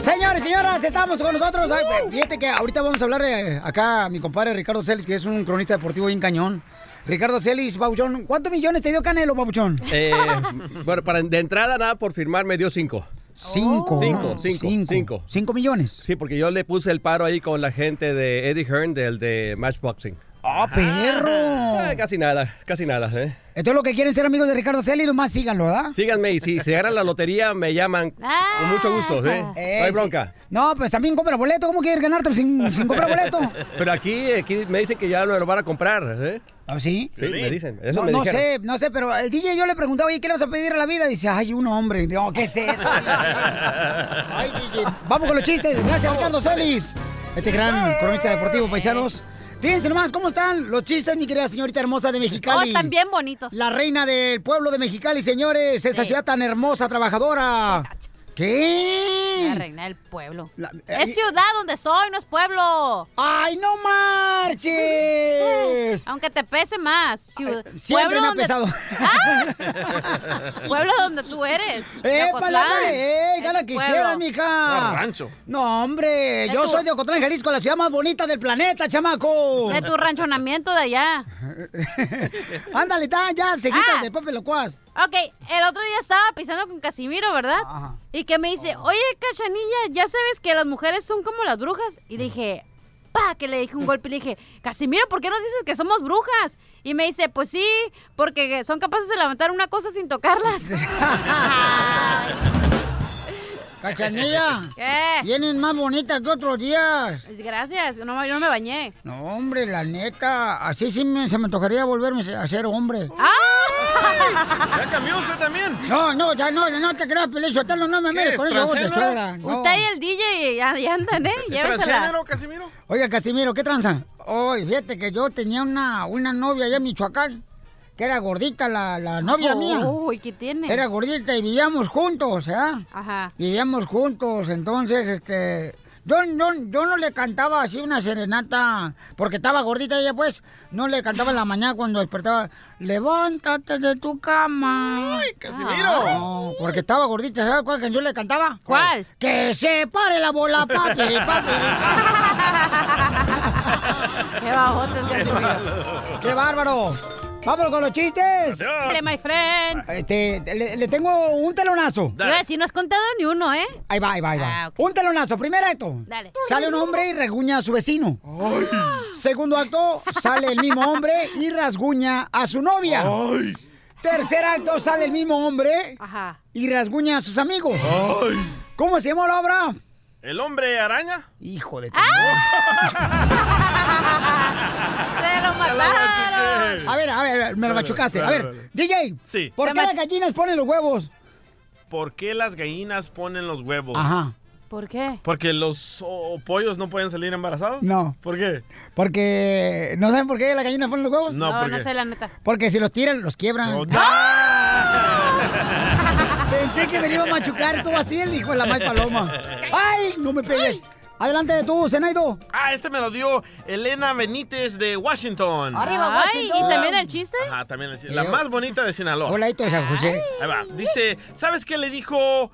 Señores, señoras, estamos con nosotros. Ay, fíjate que ahorita vamos a hablar eh, acá a mi compadre Ricardo Celis, que es un cronista deportivo bien cañón. Ricardo Celis, Babuchón, ¿cuántos millones te dio Canelo, Babuchón? Eh, bueno, para, de entrada nada por firmar me dio cinco. Cinco. Cinco, ¿no? cinco, Cinco. cinco. ¿Cinco millones? Sí, porque yo le puse el paro ahí con la gente de Eddie Hearn, del de Matchboxing. ¡Ah, perro! Eh, casi nada, casi nada, ¿eh? Entonces, lo que quieren ser amigos de Ricardo Celi, nomás síganlo, ¿verdad? Síganme y si se agarran la lotería, me llaman con mucho gusto, ¿eh? no Eh, hay sí. bronca. No, pues también compra boleto. ¿Cómo quieres ganarte sin, sin comprar boleto? Pero aquí, aquí me dicen que ya no lo van a comprar, ¿eh? ¿Ah, sí? Sí, me dicen. Eso no, me no sé, no sé, pero el DJ yo le preguntaba, oye, ¿qué le vas a pedir a la vida? Dice, ay, un hombre. Digo, ¿qué es eso? ay, DJ. Vamos con los chistes. Gracias, Ricardo Celis. Este gran cronista deportivo, paisanos. Fíjense nomás cómo están los chistes, mi querida señorita hermosa de Mexicali. Oh, están bien bonitos. La reina del pueblo de Mexicali, señores. Esa Sí. ciudad tan hermosa, trabajadora. ¿Qué? La reina del pueblo. eh, es ciudad donde soy, no es pueblo. ¡Ay, no marches! Aunque te pese más. Siempre me ha donde- pesado. ¡Ah! pueblo donde tú eres. ¡Eh, palabra! ¡Eh, gana es quisiera, pueblo. mija! No, rancho. No, hombre, yo tu- soy de Ocotlán, Jalisco, la ciudad más bonita del planeta, chamaco. De tu ranchonamiento de allá. Ándale, está, ya, seguita Ah. de Pepe Locuaz. Ok, el otro día estaba pisando con Casimiro, ¿verdad? Y que me dice, oye, Cachanilla, ¿ya sabes que las mujeres son como las brujas? Y le dije, pa, que le dije un golpe y le dije, Casimiro, ¿por qué nos dices que somos brujas? Y me dice, pues sí, porque son capaces de levantar una cosa sin tocarlas. Cachanilla. ¿Qué? Vienen más bonitas que otros días. Pues Gracias, no, yo no me bañé. No, hombre, la neta, así sí me- se me tocaría volverme a ser hombre. ¿Ya cambió usted también? No, no, ya no, no te creas, Pelín Sotelo, no me ¿Qué mires es, con esa voz de suegra. no. Usted y el DJ ya, ya andan, ¿eh? Llévesela. ¿Transgénero, Casimiro? Oiga, Casimiro, ¿qué tranza? Oye, fíjate que yo tenía una, una novia allá en Michoacán, que era gordita, la, la novia mía. Uy, ¿qué tiene? Era gordita y vivíamos juntos, ¿ah? Ajá. Vivíamos juntos, entonces, este... Yo, yo, yo no le cantaba así una serenata, porque estaba gordita ella, pues. No le cantaba en la mañana cuando despertaba. Levántate de tu cama. ¡Ay, Casimiro! No, porque estaba gordita. ¿Sabes cuál canción le cantaba? ¿Cuál? Que se pare la bola, papi, papi. Qué bajotes, Casimiro. ¡Qué bárbaro! ¡Vámonos con los chistes! Dale, my friend. Este, le, le tengo un telonazo. Yo iba a decir, no has contado ni uno, ¿eh? Ahí va, ahí va, ahí va. Ah. Un telonazo. Primer acto. Dale. Sale un hombre y rasguña a su vecino. Segundo acto, sale el mismo hombre y rasguña a su novia. Tercer acto, sale el mismo hombre Ajá. y rasguña a sus amigos. ¿Cómo se llama la obra? ¿El hombre araña? Hijo de tu ¡Se A ver, a ver, a ver, me lo machucaste. A ver, DJ, Sí. ¿por qué las gallinas ponen los huevos? ¿Por qué las gallinas ponen los huevos? Ajá. ¿Por qué? ¿Porque los oh, pollos no pueden salir embarazados? No. ¿Por qué? Porque, ¿no saben por qué las gallinas ponen los huevos? No, No, ¿por no qué? sé, la neta. Porque si los tiran, los quiebran. Oh, Pensé que me iba a machucar tú así, el hijo de la mal paloma. ¡Ay! No me pegues. Adelante de tú, Zenaido. Ah, este me lo dio Elena Benítez de Washington. Arriba, Ay, Washington. ¿y también el chiste? Ajá, también el- la más bonita de Sinaloa. Hola, de San José. Ahí va. Dice, ¿sabes qué le dijo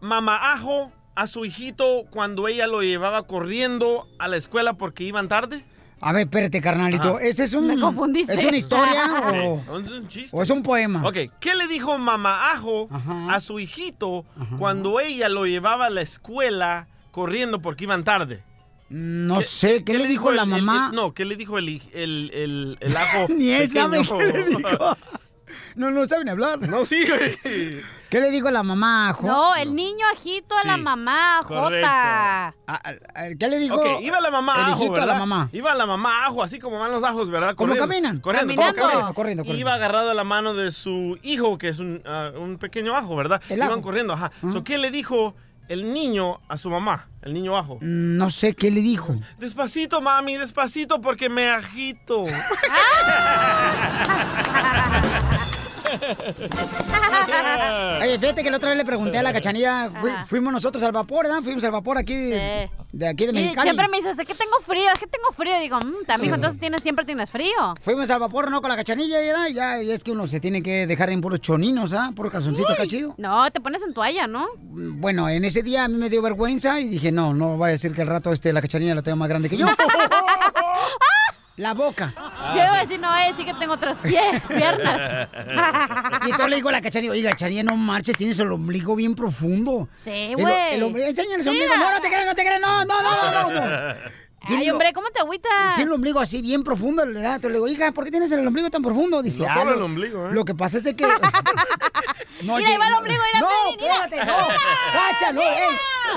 mamá Ajo a su hijito cuando ella lo llevaba corriendo a la escuela porque iban tarde? A ver, espérate, carnalito. Ajá. ¿Ese es un. Me confundiste. ¿Es una historia o, un, un chiste. o es un poema? Ok, ¿qué le dijo mamá Ajo a su hijito cuando ella lo llevaba a la escuela corriendo porque iban tarde? No sé, ¿qué, le dijo la el- el- mamá? no, ¿qué le dijo el, el, el, el ajo? Ni él pequeño? sabe qué le dijo. No, no saben hablar. No, sí, güey. ¿Qué le dijo la mamá, Jo? No, el niño ajito a la mamá. Jota. Ah, ah, ¿Qué le dijo? Iba la mamá el ajo, hijito a ¿verdad? la mamá. Iba la mamá ajo, así como van los ajos, ¿verdad? ¿Cómo Corriendo, caminan? Corriendo, Caminando. como caminan. Corriendo, corriendo. Iba agarrado a la mano de su hijo, que es un, ah, un pequeño ajo, ¿verdad? El Iban ajo. corriendo, ajá. Ajá. So, ¿Qué le dijo el niño a su mamá? El niño ajo. Mm, No sé, ¿qué le dijo? Despacito, mami, despacito, porque me agito. Oye, fíjate que la otra vez le pregunté a la cachanilla, Ajá. fuimos nosotros al vapor, ¿verdad? Fuimos al vapor aquí de, de aquí de Y Mexicali. siempre me dices, es que tengo frío, es que tengo frío. Digo, mmm, también, entonces tienes, siempre tienes frío. Fuimos al vapor, ¿no? Con la cachanilla, ¿verdad? Ya, y es que uno se tiene que dejar en puros choninos, ¿ah? Puros calzoncitos, acá chido. No, te pones en toalla, ¿no? Bueno, en ese día a mí me dio vergüenza y dije, no, no vaya a decir que al rato este, la cachanilla la tengo más grande que yo. la boca. Yo iba a decir, no, es decir que tengo tres pies, piernas. Y entonces le digo a la cachanilla, oiga, cachanilla, no marches, tienes el ombligo bien profundo. Sí, El- güey. el ombligo- Enséñale el Sí, ombligo. No, no te creas, no te creas, no, no, no, no, no. no. tiene Ay, hombre, ¿cómo te agüitas? Tiene el ombligo así bien profundo, ¿verdad? Entonces le digo, hija, ¿por qué tienes el ombligo tan profundo? Dice, No "Ah, solo lo- el ombligo, ¿eh? Lo que pasa es de que... no, Mira, ahí va el no, ombligo, mira, No, espérate, no. Cacha, no,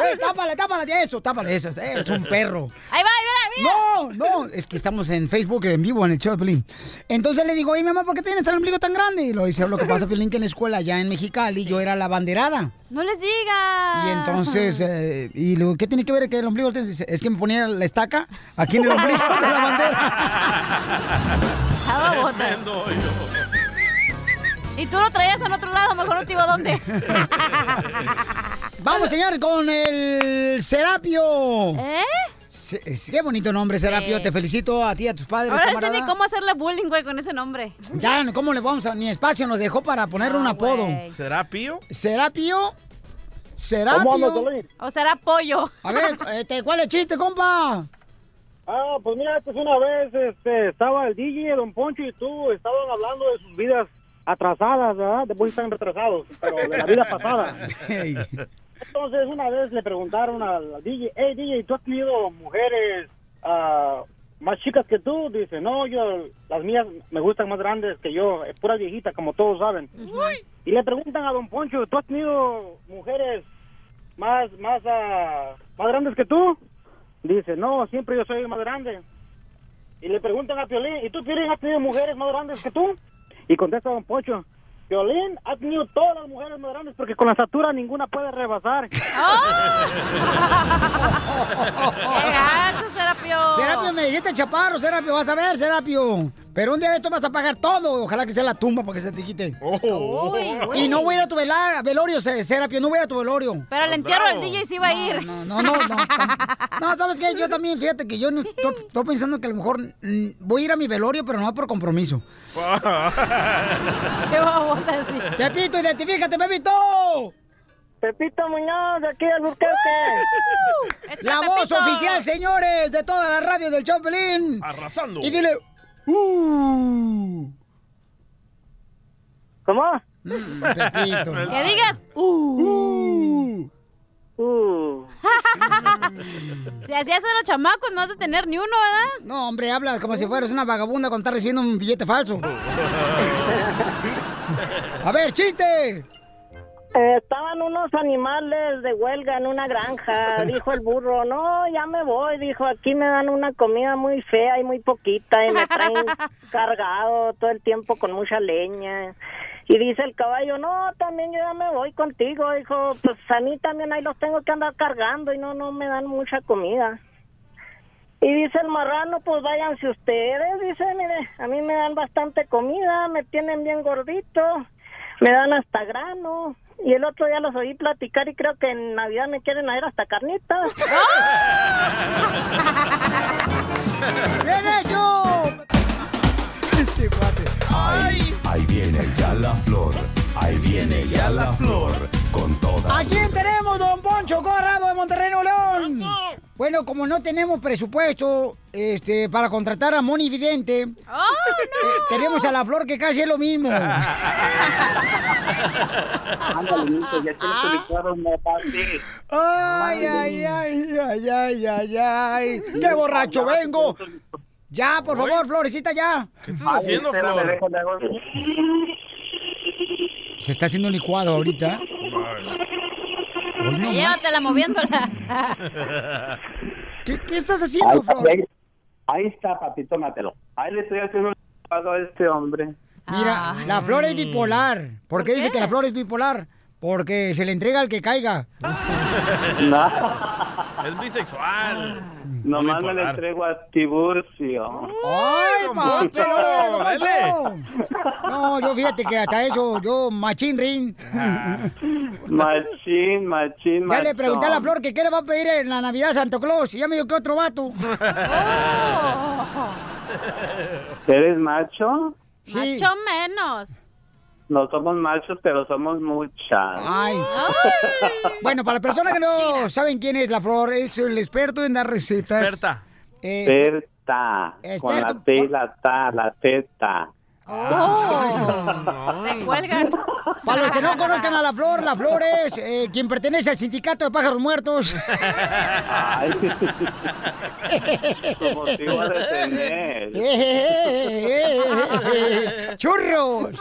ey, ey, tápale, tápale de eso, tápale eso. Eres un perro. Ahí va, mira, mira. No, no, es que estamos en Facebook en vivo en el show de Pelín. Entonces le digo, oye, mamá, ¿por qué tienes el ombligo tan grande? Y lo dice, lo que pasa, Pelín, que en la escuela allá en Mexicali yo era la banderada. No les digas. Y entonces, eh, y luego, ¿qué tiene que ver que el ombligo? Dice, Es que me ponía la estaca aquí en el ombligo de la bandera. Botas. Y tú lo traías en otro lado, mejor no te digo dónde. Vamos, señores, con el Serapio. ¿Eh? Se- es- Qué bonito nombre, Serapio. Sí. Te felicito a ti y a tus padres. Ahora no sé camarada. ni cómo hacerle bullying, güey, con ese nombre. Ya, ¿cómo le vamos a...? Ni espacio nos dejó para ponerle un apodo. ¿Será Pío? ¿Serapio? ¿Serapio? ¿Cómo andas, Piolín? O será pollo. A ver, este, ¿cuál es el chiste, compa? Ah, pues mira, pues una vez este, estaba el DJ, Don Poncho y tú estaban hablando de sus vidas atrasadas, ¿verdad? Después están retrasados, pero de la vida pasada. Entonces una vez le preguntaron al DJ, hey DJ, ¿tú has tenido mujeres ah, más chicas que tú? Dice, no, yo, las mías me gustan más grandes que yo, es pura viejita, como todos saben. Y le preguntan a Don Poncho, ¿tú has tenido mujeres más, más, ah, más grandes que tú? Dice, no, siempre yo soy más grande. Y le preguntan a Piolín, ¿y tú, Piolín, has tenido mujeres más grandes que tú? Y contesta Don Poncho, Piolín ha tenido todas las mujeres más grandes porque con la estatura ninguna puede rebasar. ¡Qué gacho, Serapio! Serapio, me dijiste chaparro, Serapio, vas a ver, Serapio. Pero un día de esto vas a pagar todo. Ojalá que sea la tumba para que se te quite. Uy, uy. Y no voy a ir a tu velar- velorio, Se- Serapio, no voy a ir a tu velorio. Pero al entierro del DJ sí iba a ir. No, no, no, no. No, ¿sabes qué? Yo también, fíjate que yo no estoy, pensando que a lo mejor mm, voy a ir a mi velorio, pero no por compromiso. ¡Qué babota, sí! Pepito, identifícate, Pepito. Pepito Muñoz, de aquí al Burquerque. La voz oficial, señores, de toda la radio del Chopelín. Arrasando. Y dile, ¡uh! ¿Cómo? Pepito. Que digas, ¡uh! Uh. si así hacen los chamacos, no vas a tener ni uno, ¿verdad? No, hombre, habla como si fueras una vagabunda con estar recibiendo un billete falso. A ver, chiste. Eh, estaban unos animales de huelga en una granja. Dijo el burro, no, ya me voy. Dijo, aquí me dan una comida muy fea y muy poquita y me traen cargado todo el tiempo con mucha leña. Y dice el caballo, no, también yo ya me voy contigo. Dijo, pues a mí también ahí los tengo que andar cargando y no, no me dan mucha comida. Y dice el marrano, pues váyanse ustedes. Dice, mire, a mí me dan bastante comida, me tienen bien gordito, me dan hasta grano. Y el otro día los oí platicar y creo que en Navidad me quieren dar hasta carnitas. ¡Bien hecho! Este cuate. Ahí, ahí viene ya la flor. Ahí viene ya la flor. Con todas. ¿A quién sus- tenemos, don Poncho Corrado de Monterrey, Nuevo León? Bueno, como no tenemos presupuesto este, para contratar a Moni Vidente, eh, tenemos a la flor que casi es lo mismo. Ándale, ya tienes pase. Ay, ay, ay, ay, ay, ay, ay. ¡Qué borracho vengo! Ya, por favor, Florecita, ya. ¿Qué estás haciendo, Flor? Se está haciendo un licuado ahorita. Hoy no más. Llévatela moviéndola. ¿Qué, qué estás Ahí haciendo, está, Flor? ahí, ahí está, papi, tómatelo. Ahí le estoy haciendo un licuado a este hombre. Mira, la flor es bipolar. ¿Por qué dice que la flor es bipolar? Porque se le entrega al que caiga. No, Es bisexual. nomás me le entrego a Tiburcio. ¡Ay! Poncho, no, dale. no, No, yo fíjate que hasta eso, yo machín ring. Machín, machín, Ya le pregunté a la flor que qué le va a pedir en la Navidad a Santo Claus. Y ya me dijo que otro vato. ¿Eres macho? Sí. Macho menos. No somos machos, pero somos muchas. Ay. Bueno, para las personas que no saben quién es la flor, es el experto en dar recetas. Experta. Eh, Experta. Con la. T y la ta, la teta. Oh, te cuelgan. Para los que no conozcan a la flor, la flor es eh, quien pertenece al sindicato de pájaros muertos. Como te iba a detener. ¡Churros!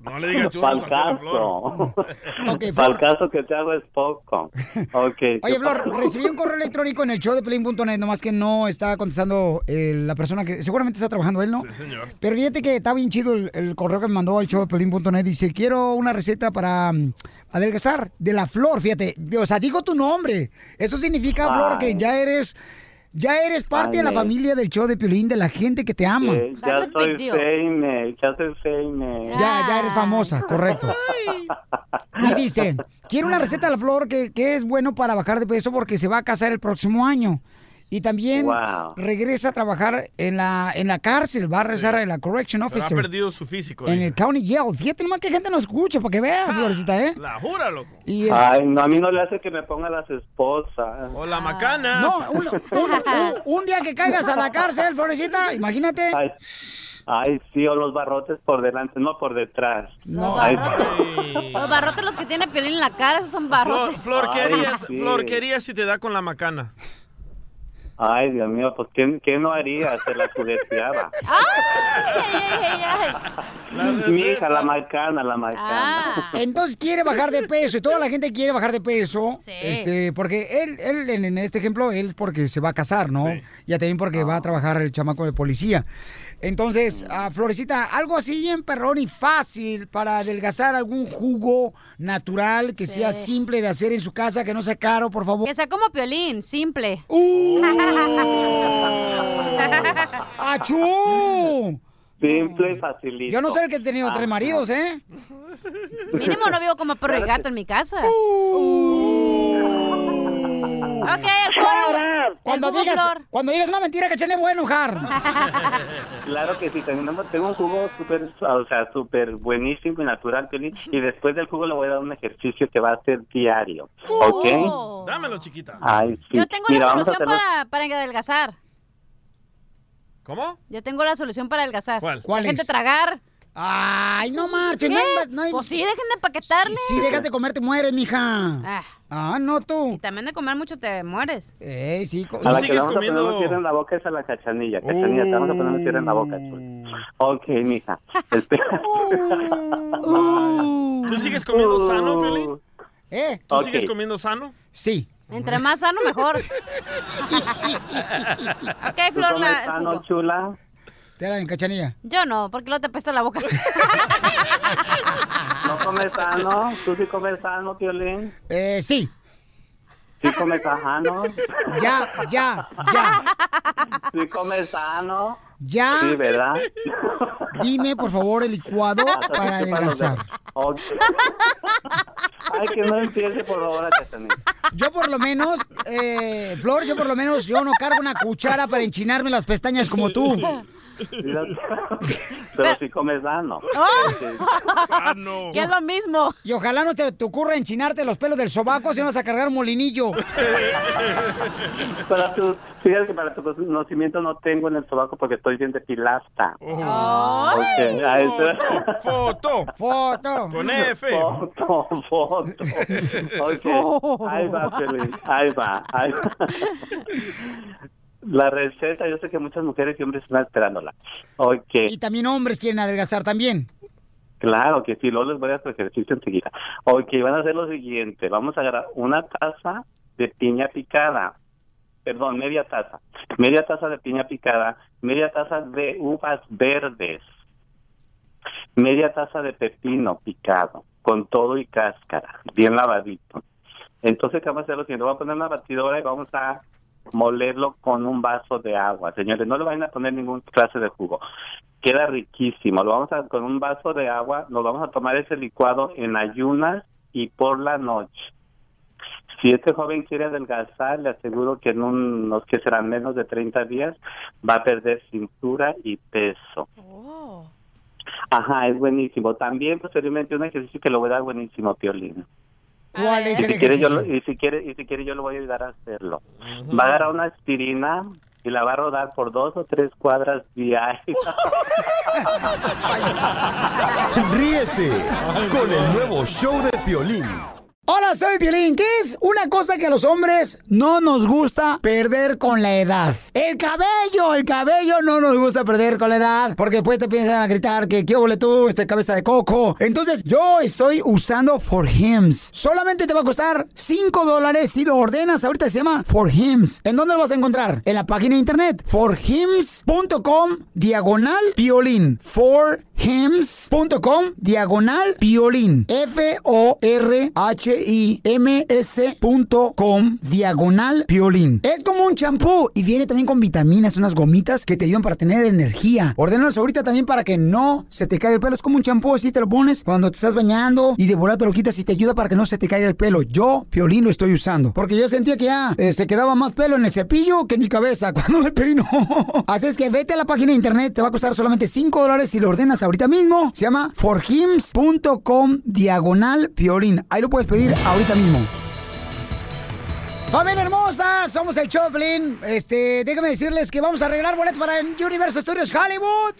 No le digas Pa'l churros a la flor. caso. Pa'l caso que te hago es poco. Ok. Oye, Flor, recibí un correo electrónico en el show de Pelín.net, nomás que no está contestando eh, la persona que seguramente está trabajando él, ¿no? Sí, señor. Pero fíjate que está bien chido el, el correo que me mandó al show de Pelín.net. Dice, quiero una receta para mm, adelgazar de la flor, fíjate. O sea, digo tu nombre. Eso significa, Flor, que ya eres... Ya eres parte Ay, de la familia del show de Piolín, de la gente que te ama. Eh, ya soy fame, ya soy fame. Ya, ya eres famosa, correcto. Y dice, quiero una receta de la flor que, que es bueno para bajar de peso porque se va a casar el próximo año. Y también Wow. regresa a trabajar en la, en la cárcel, va a regresar en la correction Pero ha officer. perdido su físico. En el county jail. Fíjate nomás que gente nos escucha para que veas, Florecita, ¿eh? La jura, loco. Y, eh, Ay, no, a mí no le hace que me ponga las esposas. O la macana. No, un, un- un- un día que caigas a la cárcel, Florecita, imagínate. Ay, ay, sí, o los barrotes por delante, no por detrás. No, Ay, Los barrotes los que tiene Piolín en la cara, esos son barrotes. Flor, ¿qué Ay, harías, sí. Flor, ¿qué harías si te da con la macana? Ay, Dios mío, pues ¿qué, qué no haría? Se la jugueteaba. Mi hija, la macana, la macana. Entonces quiere bajar de peso y toda la gente quiere bajar de peso. Este, porque él, él en, en este ejemplo, él porque se va a casar, ¿no? Y también porque va a trabajar el chamaco de policía. Entonces, ah, Florecita, algo así bien perrón y fácil para adelgazar algún jugo natural que sea simple de hacer en su casa, que no sea caro, por favor. Que sea como Piolín, simple. ¡Uh! ¡Achú! Simple y facilito. Yo no soy el que he tenido tres maridos, ¿eh? Mínimo no vivo como perro y gato en mi casa. Ok, el. Cuando El digas, flor. cuando digas una mentira, que me voy a enojar. Claro que sí, tengo, tengo un jugo súper, o sea, súper buenísimo y natural, Piolín, y después del jugo le voy a dar un ejercicio que va a ser diario, ¿ok? Dámelo, chiquita. Ay, sí. Yo tengo Mira, la solución hacerlo. para, para adelgazar. ¿Cómo? Yo tengo la solución para adelgazar. ¿Cuál? ¿Cuál Dejen de tragar. Ay, no marches, no hay- no hay- Pues sí, dejen de empaquetarle. Si dejas de comer, te mueres, mija. Ah. Ah, no tú. Y también de comer mucho te mueres. Eh, sí. A la que le vamos a poner un en la boca es a la cachanilla. Cachanilla, te vamos a poner un tierra en la boca. chula. Ok, mija. Espera. ¿Tú sigues comiendo sano, Piolín? ¿Eh? ¿Tú Ok. sigues comiendo sano? Sí. Entre más sano, mejor. ok, ¿Tú Flor, comes la, sano, chula? Te la cachanilla. Yo no, porque luego te apesta la boca. ¿No comes sano? ¿Tú sí comes sano, Piolín? Eh, sí. ¿Sí comes sano? Ya, ya, ya. ¿Sí comes sano? Ya. Sí, ¿verdad? Dime, por favor, el licuado para adelgazar. Ok. Ay, que no empiece, por favor, Cachanilla. Yo por lo menos, eh, Flor, yo por lo menos, yo no cargo una cuchara para enchinarme las pestañas como tú. Pero si comes sano. Sano. Que es lo mismo. Y ojalá no te, te ocurra enchinarte los pelos del sobaco si no vas a cargar un molinillo. Para tu, fíjate que para tu conocimiento no tengo en el sobaco porque estoy bien de pilasta. Oh. Foto. Foto. Con F. Foto, foto. Ok, ahí va, Piolín, ahí va, ahí va. La receta, yo sé que muchas mujeres y hombres están esperándola. Ok, Y también hombres quieren adelgazar también. claro que sí, luego les voy a hacer ejercicio enseguida. Ok, van a hacer lo siguiente, vamos a agarrar una taza de piña picada, perdón, media taza, media taza de piña picada, media taza de uvas verdes, media taza de pepino picado, con todo y cáscara, bien lavadito. Entonces, ¿qué vamos a hacer? Lo siguiente, voy a poner una batidora y vamos a molerlo con un vaso de agua. Señores, no le vayan a poner ningún clase de jugo. Queda riquísimo. Lo vamos a, con un vaso de agua, nos vamos a tomar ese licuado en ayunas y por la noche. Si este joven quiere adelgazar, le aseguro que en unos que serán menos de 30 días va a perder cintura y peso. Ajá, es buenísimo. También posteriormente un ejercicio que lo voy a dar buenísimo, Piolín. ¿Cuál Y es el si quiere yo lo- y si quiere y si quiere yo lo voy a ayudar a hacerlo. Va a agarrar una aspirina y la va a rodar por dos o tres cuadras diarias. Ríete con el nuevo show de Piolín. Hola, soy Piolín. ¿Qué es una cosa que a los hombres no nos gusta perder con la edad? El cabello, el cabello no nos gusta perder con la edad. Porque después te piensan a gritar que qué ole tú, este cabeza de coco. Entonces yo estoy usando For Hims. Solamente te va a costar 5 dólares si lo ordenas. Ahorita se llama For Hims. ¿En dónde lo vas a encontrar? En la página de internet. forhims.com diagonal piolín. forhims.com diagonal piolín. F-O-R-H-I-M-S.com diagonal piolín. Es como un champú y viene también con vitaminas, unas gomitas que te ayudan para tener energía. Ordenalos ahorita también para que no se te caiga el pelo. Es como un champú, así te lo pones cuando te estás bañando y de volada lo quitas y te ayuda para que no se te caiga el pelo. Yo, piolín, lo estoy usando. Porque yo sentía que ya eh, se quedaba más pelo en el cepillo que en mi cabeza cuando me peino. Así es que vete a la página de internet, te va a costar solamente 5 dólares si lo ordenas ahorita mismo. Se llama forhims.com diagonal piolín. Ahí lo puedes pedir ahorita mismo. Familia hermosa, somos el Choplin. Este, déjenme decirles que vamos a arreglar boletos para Universal Studios Hollywood.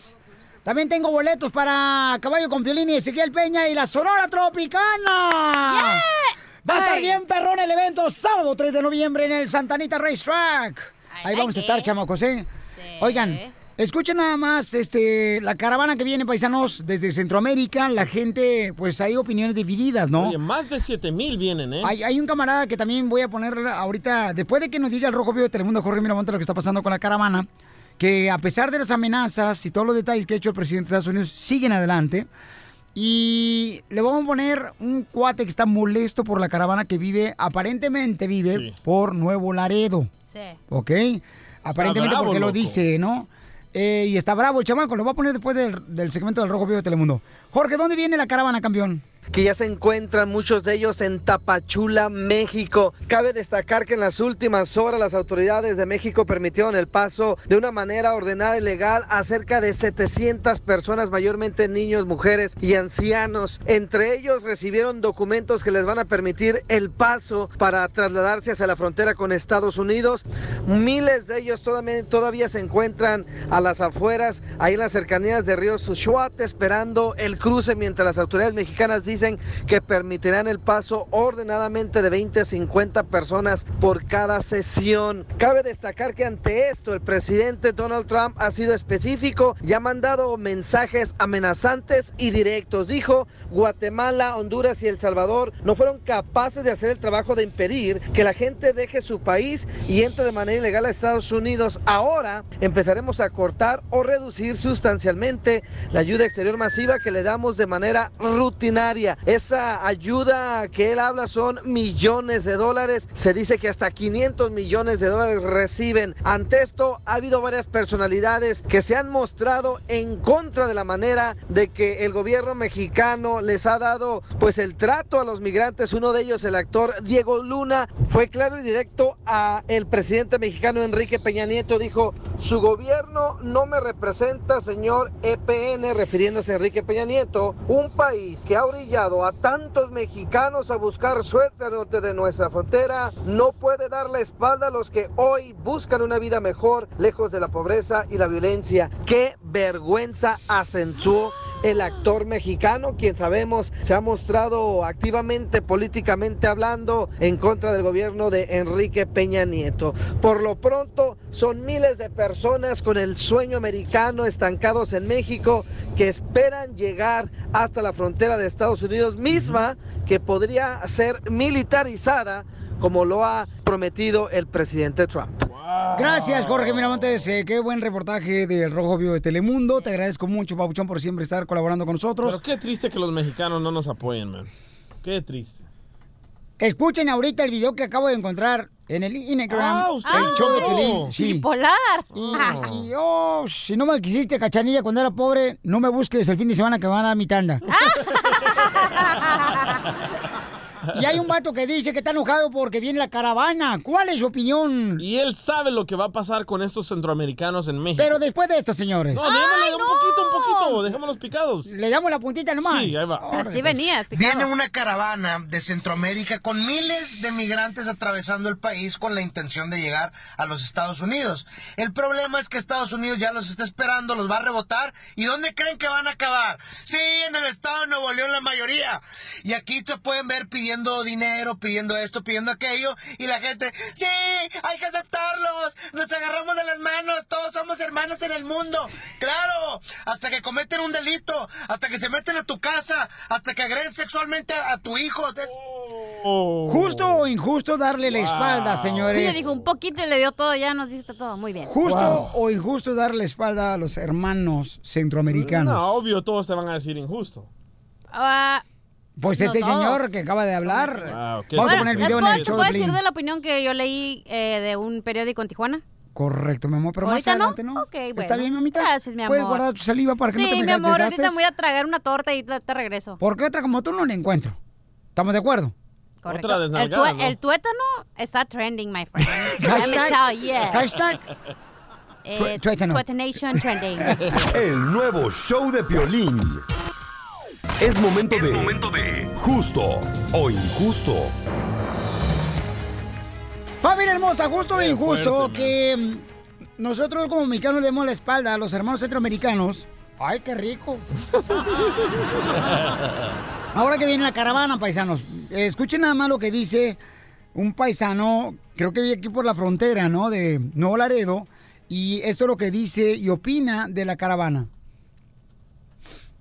También tengo boletos para Caballo con Piolín y Ezequiel Peña y la Sonora Tropicana. Va a estar bien perrón el evento sábado 3 de noviembre en el Santanita Racetrack. Ahí vamos a estar, chamacos, ¿eh? Oigan, escuchen nada más este, la caravana que viene, paisanos, desde Centroamérica. La gente, pues hay opiniones divididas, ¿no? Oye, más de 7 mil vienen, ¿eh? Hay, hay un camarada que también voy a poner ahorita, después de que nos diga el Rojo Vivo de Telemundo, Jorge Miramonte, lo que está pasando con la caravana, que a pesar de las amenazas y todos los detalles que ha hecho el presidente de Estados Unidos, siguen adelante. Y le vamos a poner un cuate que está molesto por la caravana que vive, aparentemente vive por Nuevo Laredo. Sí. ¿Ok? Aparentemente bravo, porque lo dice, ¿no? Eh, y está bravo el chamaco, lo voy a poner después del, del segmento del Rojo Vivo de Telemundo. Jorge, ¿dónde viene la caravana, campeón? Que ya se encuentran muchos de ellos en Tapachula, México. Cabe destacar que en las últimas horas las autoridades de México permitieron el paso de una manera ordenada y legal a cerca de 700 personas, mayormente niños, mujeres y ancianos. Entre ellos recibieron documentos que les van a permitir el paso para trasladarse hacia la frontera con Estados Unidos. Miles de ellos todavía, se encuentran a las afueras, ahí en las cercanías de Río Sushuate, esperando el cruce, mientras las autoridades mexicanas dicen que permitirán el paso ordenadamente de 20 a 50 personas por cada sesión. Cabe destacar que ante esto el presidente Donald Trump ha sido específico y ha mandado mensajes amenazantes y directos. Dijo, Guatemala, Honduras y El Salvador no fueron capaces de hacer el trabajo de impedir que la gente deje su país y entre de manera ilegal a Estados Unidos. Ahora empezaremos a cortar o reducir sustancialmente la ayuda exterior masiva que le damos de manera rutinaria. Esa ayuda que él habla son millones de dólares. Se dice que hasta 500 millones de dólares reciben. Ante esto ha habido varias personalidades que se han mostrado en contra de la manera de que el gobierno mexicano les ha dado pues el trato a los migrantes. Uno de ellos, el actor Diego Luna, fue claro y directo a el presidente mexicano Enrique Peña Nieto. Dijo, su gobierno no me representa, señor EPN, refiriéndose a Enrique Peña Nieto, un país que ha orillado a tantos mexicanos a buscar suerte al norte de nuestra frontera, no puede dar la espalda a los que hoy buscan una vida mejor, lejos de la pobreza y la violencia. Qué vergüenza acentuó el actor mexicano, quien sabemos se ha mostrado activamente políticamente hablando en contra del gobierno de Enrique Peña Nieto. Por lo pronto, son miles de personas con el sueño americano estancados en México que esperan llegar hasta la frontera de Estados Unidos misma que podría ser militarizada como lo ha prometido el presidente Trump. Gracias, Jorge Miramontes. Eh, qué buen reportaje del Rojo Vivo de Telemundo. Te agradezco mucho, Pabuchón, por siempre estar colaborando con nosotros. Pero qué triste que los mexicanos no nos apoyen, man. Qué triste. Escuchen ahorita el video que acabo de encontrar en el Instagram. Ah, usted el show de Pelín. Sí. Bipolar. Oh, si no me quisiste, cachanilla, cuando era pobre, no me busques el fin de semana que van a dar mi tanda. Y hay un vato que dice que está enojado porque viene la caravana. ¿Cuál es su opinión? Y él sabe lo que va a pasar con estos centroamericanos en México. Pero después de esto, señores. No, démosle un poquito, un poquito, dejémoslos picados. Le damos la puntita nomás. Sí, ahí va. Así venías, picado. Viene una caravana de Centroamérica con miles de migrantes atravesando el país con la intención de llegar a los Estados Unidos. El problema es que Estados Unidos ya los está esperando, los va a rebotar. ¿Y dónde creen que van a acabar? Sí, en el estado de Nuevo León la mayoría. Y aquí se pueden ver pidiendo dinero, pidiendo esto, pidiendo aquello. Y la gente, sí, hay que aceptarlos. Nos agarramos de las manos, todos somos hermanos en el mundo. Claro, hasta que cometen un delito, hasta que se meten a tu casa, hasta que agreden sexualmente a, a tu hijo. De- Justo o injusto darle la espalda, Le señores. dijo un poquito y le dio todo, ya nos diste todo. Muy bien. Justo o injusto darle la espalda a los hermanos centroamericanos. No, obvio, todos te van a decir injusto. Ah, Pues no ese todos. señor que acaba de hablar. Ah. Vamos a Bueno, poner el ¿les video en el show de ¿Puedo decir de la opinión que yo leí eh, de un periódico en Tijuana? Correcto, mi amor, pero más ¿Ahorita no? adelante, ¿no? Ok, bueno. ¿Está bien, mamita? Gracias, mi amor. ¿Puedes guardar tu saliva para que sí, no te me mi amor, ahorita desgastes? me voy a tragar una torta y te, regreso. Porque otra como tú no la encuentro. ¿Estamos de acuerdo? Correcto. Otra el, tue- ¿no? el tuétano está trending, my friend. Hashtag- tell you. hashtag Eh, tuétano. Tuetanation trending. El nuevo show de Piolín. Es momento de... Justo o injusto. Familia hermosa, justo o injusto fuerte, que nosotros como mexicanos le demos la espalda a los hermanos centroamericanos. Ay, qué rico. Ahora que viene la caravana, paisanos, escuchen nada más lo que dice un paisano, creo que vive aquí por la frontera, ¿no? De Nuevo Laredo. Y esto es lo que dice y opina de la caravana.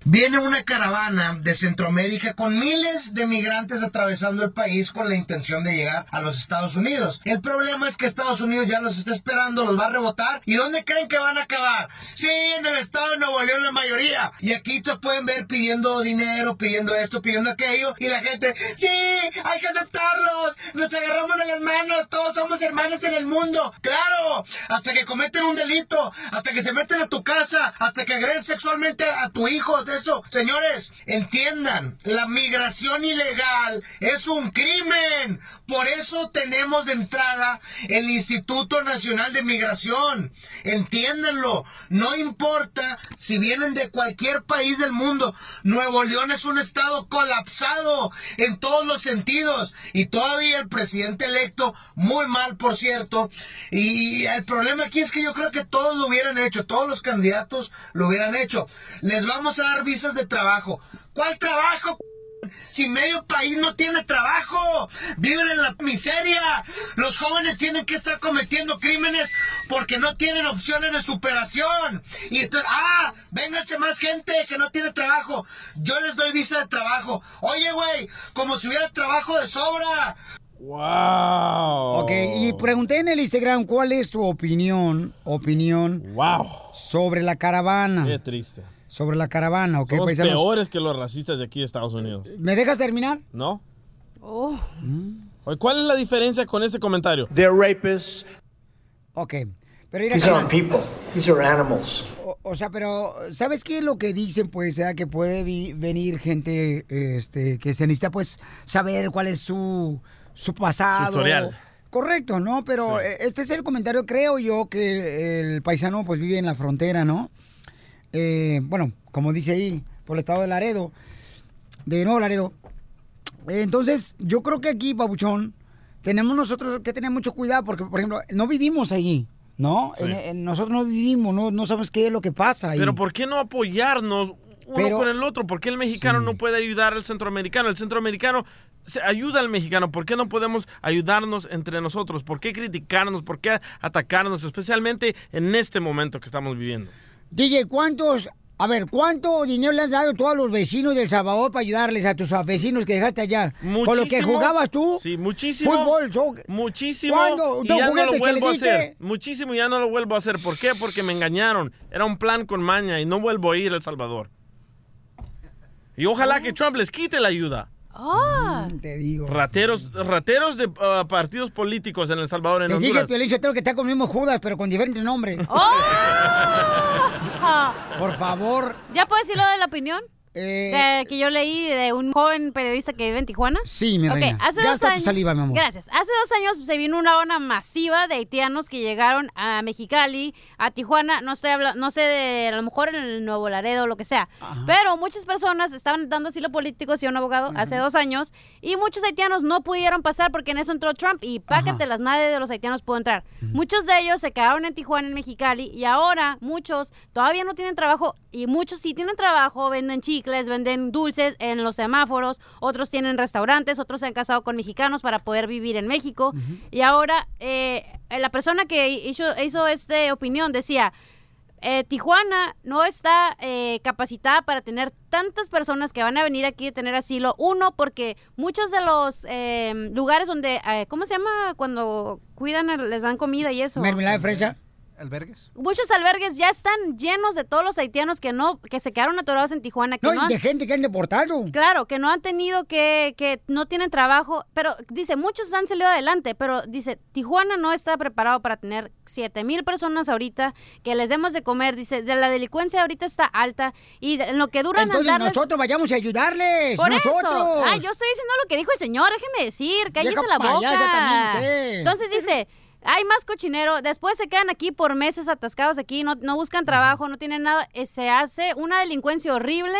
Viene una caravana de Centroamérica con miles de migrantes atravesando el país con la intención de llegar a los Estados Unidos. El problema es que Estados Unidos ya los está esperando, los va a rebotar. ¿Y dónde creen que van a acabar? Sí, en el estado de Nuevo León la mayoría. Y aquí se pueden ver pidiendo dinero, pidiendo esto, pidiendo aquello. Y la gente, sí, hay que aceptarlos. Nos agarramos de las manos, todos somos hermanos en el mundo. Claro, hasta que cometen un delito, hasta que se meten a tu casa, hasta que agreden sexualmente a tu hijo. Eso, señores, entiendan, la migración ilegal es un crimen. Por eso tenemos de entrada el Instituto Nacional de Migración. Entiéndanlo, no importa si vienen de cualquier país del mundo. Nuevo León es un estado colapsado en todos los sentidos. Y todavía el presidente electo, muy mal por cierto. Y el problema aquí es que yo creo que todos lo hubieran hecho, todos los candidatos lo hubieran hecho. Les vamos a dar visas de trabajo. ¿Cuál trabajo? Si medio país no tiene trabajo, viven en la miseria. Los jóvenes tienen que estar cometiendo crímenes porque no tienen opciones de superación. Y esto, ah, vénganse más gente que no tiene trabajo. Yo les doy visa de trabajo. Oye, güey, como si hubiera trabajo de sobra. ¡Wow! Ok, y pregunté en el Instagram cuál es tu opinión, opinión, wow. sobre la caravana. Qué triste. Sobre la caravana, ok, Somos paisanos. peores que los racistas de aquí de Estados Unidos. ¿Me dejas terminar? ¿No? Oh. Oye, ¿Cuál es la diferencia con este comentario? They're rapists. Ok, pero mira, These aren't people. These are animals. o, o sea, pero ¿sabes qué es lo que dicen? Pues, ¿eh? que puede venir gente este, que se necesita, pues, saber cuál es su, su pasado. Su historial. Correcto, ¿no? Pero eh, este es el comentario, creo yo, que el paisano, pues, vive en la frontera, ¿no? Eh, bueno, como dice ahí, por el estado de Laredo, de Nuevo Laredo. Entonces, yo creo que aquí, Pabuchón, tenemos nosotros que tener mucho cuidado porque, por ejemplo, no vivimos allí, ¿no? Sí. En- en- nosotros no vivimos, no, no sabemos qué es lo que pasa ahí. Pero ¿por qué no apoyarnos uno Pero- con el otro? ¿Por qué el mexicano no puede ayudar al centroamericano? El centroamericano se ayuda al mexicano. ¿Por qué no podemos ayudarnos entre nosotros? ¿Por qué criticarnos? ¿Por qué atacarnos? Especialmente en este momento que estamos viviendo. DJ, ¿cuántos, a ver, cuánto dinero le has dado tú a los vecinos de El Salvador para ayudarles a tus vecinos que dejaste allá? Con lo que Muchísimo. jugabas tú. Sí, muchísimo. Fútbol. Muchísimo. ¿Cuándo? Y ¿Tú ya no lo vuelvo a hacer. Muchísimo y ya no lo vuelvo a hacer. ¿Por qué? Porque me engañaron. Era un plan con maña y no vuelvo a ir a El Salvador. Y ojalá que Trump les quite la ayuda. Ah. Te digo. Rateros, rateros de uh, partidos políticos en El Salvador, en Te dije, Honduras. Piolín, yo tengo que estar con el mismo Judas, pero con diferente nombre. ¡Oh! Por favor. ¿Ya puedes decir lo de la opinión? Eh, de- que yo leí de un joven periodista que vive en Tijuana. Sí, mi reina. hace ya dos está años. tu saliva, mi amor. Gracias. Hace dos años se vino una ola masiva de haitianos que llegaron a Mexicali, a Tijuana. No estoy hablando, no sé de a lo mejor en el Nuevo Laredo o lo que sea. Pero muchas personas estaban dando asilo político, sí, un abogado, hace dos años. Y muchos haitianos no pudieron pasar porque en eso entró Trump y pácatelas, nadie de los haitianos pudo entrar. Muchos de ellos se quedaron en Tijuana, en Mexicali. Y ahora muchos todavía no tienen trabajo y muchos sí tienen trabajo, venden chicles, venden dulces en los semáforos, otros tienen restaurantes, otros se han casado con mexicanos para poder vivir en México. Y ahora eh, la persona que hizo, hizo esta opinión decía, eh, Tijuana no está eh, capacitada para tener tantas personas que van a venir aquí a tener asilo. Uno, porque muchos de los eh, lugares donde, eh, ¿cómo se llama? Cuando cuidan, les dan comida y eso. Mermelada de fresa. ¿Albergues? Muchos albergues ya están llenos de todos los haitianos que no, que se quedaron atorados en Tijuana, que No, no, y han- de gente que han deportado. Claro, que no han tenido que, que no tienen trabajo, pero dice, muchos han salido adelante, pero dice, Tijuana no está preparado para tener 7 mil personas ahorita que les demos de comer, dice, de la delincuencia ahorita está alta y de- en lo que duran Entonces andarles- nosotros vayamos a ayudarles. Por nosotros. eso. Ah, yo estoy diciendo lo que dijo el señor, déjeme decir, cállese la boca. también. Entonces dice, hay más cochinero, después se quedan aquí por meses atascados aquí, no, no buscan trabajo, no tienen nada, eh, se hace una delincuencia horrible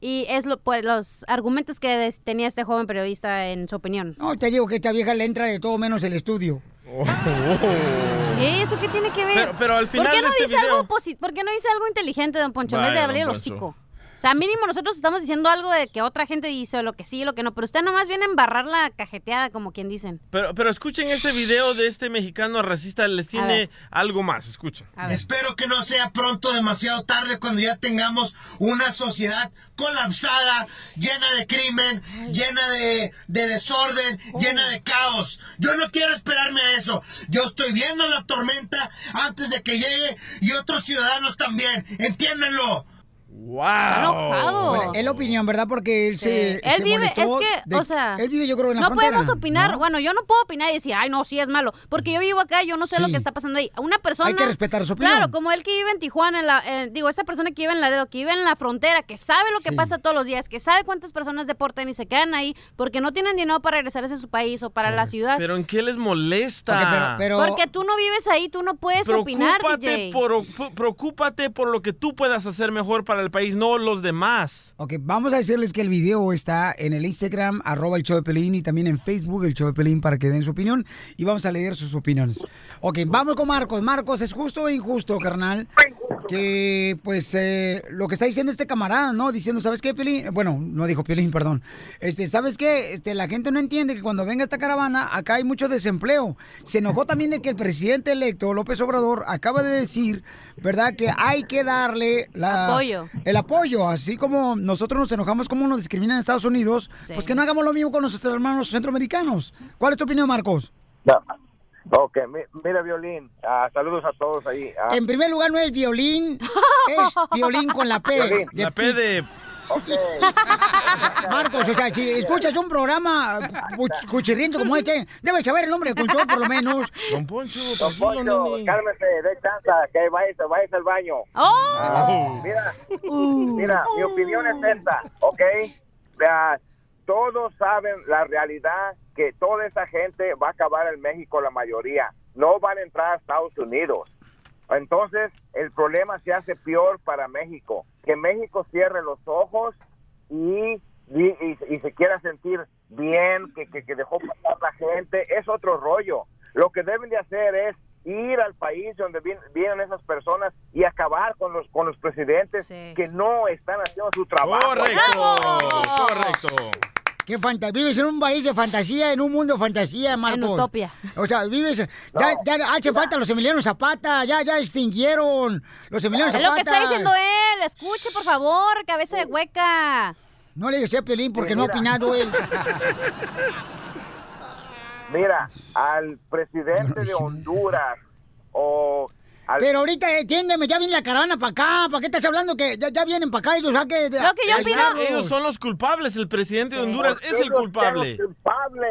y es lo, pues, los argumentos que des- tenía este joven periodista en su opinión. No, te digo que esta vieja le entra de todo menos el estudio. ¿Qué? ¿Eso qué tiene que ver? Pero- pero al final ¿Por qué no de este dice algo video- posi- ¿Por qué no dice algo inteligente, don Poncho, en vez de abrir el hocico? O sea, mínimo nosotros estamos diciendo algo de que otra gente dice lo que sí, lo que no, pero usted nomás viene a embarrar la cajeteada, como quien dicen. Pero, pero escuchen este video de este mexicano racista, les tiene algo más, escucha. Espero que no sea pronto demasiado tarde cuando ya tengamos una sociedad colapsada, llena de crimen, llena de, de desorden, llena de caos. Yo no quiero esperarme a eso. Yo estoy viendo la tormenta antes de que llegue y otros ciudadanos también. Entiéndanlo. ¡Wow! enojado. Es la opinión, ¿verdad? Porque él se. Él se vive, es que, de- o sea, Él vive, yo creo, en la no frontera. podemos opinar, ¿no? bueno, yo no puedo opinar y decir, ay, no, sí es malo, porque yo vivo acá, yo no sé lo que está pasando ahí. Una persona... Hay que respetar su opinión. Claro, como él que vive en Tijuana, en la, eh, digo, esta persona que vive en Laredo, que vive en la frontera, que sabe lo que Sí. pasa todos los días, que sabe cuántas personas deportan y se quedan ahí porque no tienen dinero para regresarse a su país o para la ciudad. Pero ¿en qué les molesta? Ok, pero- pero- Porque tú no vives ahí, tú no puedes opinar, Preocúpate DJ. por, preocúpate por lo que tú puedas hacer mejor para el país, no los demás. Ok, vamos a decirles que el video está en el Instagram, arroba el show Pelín, y también en Facebook, el show Pelín, para que den su opinión. Y vamos a leer sus opiniones. Ok, vamos con Marcos. Marcos, ¿es justo o injusto, carnal? Que, pues, eh, lo que está diciendo este camarada, ¿no? Diciendo, ¿sabes qué, Pelín? Bueno, no dijo Pelín, perdón. Este, ¿sabes qué? Este, la gente no entiende que cuando venga esta caravana, acá hay mucho desempleo. Se enojó también de que el presidente electo, López Obrador, acaba de decir, ¿verdad? Que hay que darle la... Apoyo. El apoyo, así como nosotros nos enojamos como nos discriminan en Estados Unidos, pues que no hagamos lo mismo con nuestros hermanos centroamericanos. ¿Cuál es tu opinión, Marcos? No. Ok, mi- mira, Violín, ah, saludos a todos ahí. Ah, En primer lugar, no es violín, es violín con la P. Violín. La P de... Marcos, o sea, si escuchas un programa cuch- cuchirriento como este, debes saber el nombre del control por lo menos. Don Poncho, Don Poncho, cálmese, de chance, que vayas, vayas al baño. ¡Oh! Ah, mira, mira, mi opinión es esta, ¿ok? Vea, todos saben la realidad que toda esa gente va a acabar en México, la mayoría. No van a entrar a Estados Unidos. Entonces, el problema se hace peor para México. Que México cierre los ojos y, y, y- y se quiera sentir bien, que, que, que dejó pasar la gente, es otro rollo. Lo que deben de hacer es ir al país donde vien- vienen esas personas y acabar con los con los presidentes que no están haciendo su trabajo. Correcto, correcto. ¿Qué fanta Vives en un país de fantasía, en un mundo de fantasía, Marcos. utopia. O sea, vives... Ya, ya hace falta los Emiliano Zapata, ya, ya extinguieron los Emiliano Es Zapata. lo que está diciendo él, escuche, por favor, cabeza de hueca. No le digas a Pelín porque no ha opinado él. Mira, al presidente de Honduras o al Pero ahorita, entiéndeme, ya viene la caravana para acá. ¿Para qué estás hablando que ya, ya vienen para acá ellos? ¿a qué? Lo que yo opino- Ellos son los culpables, el presidente de Honduras es el culpable. culpable.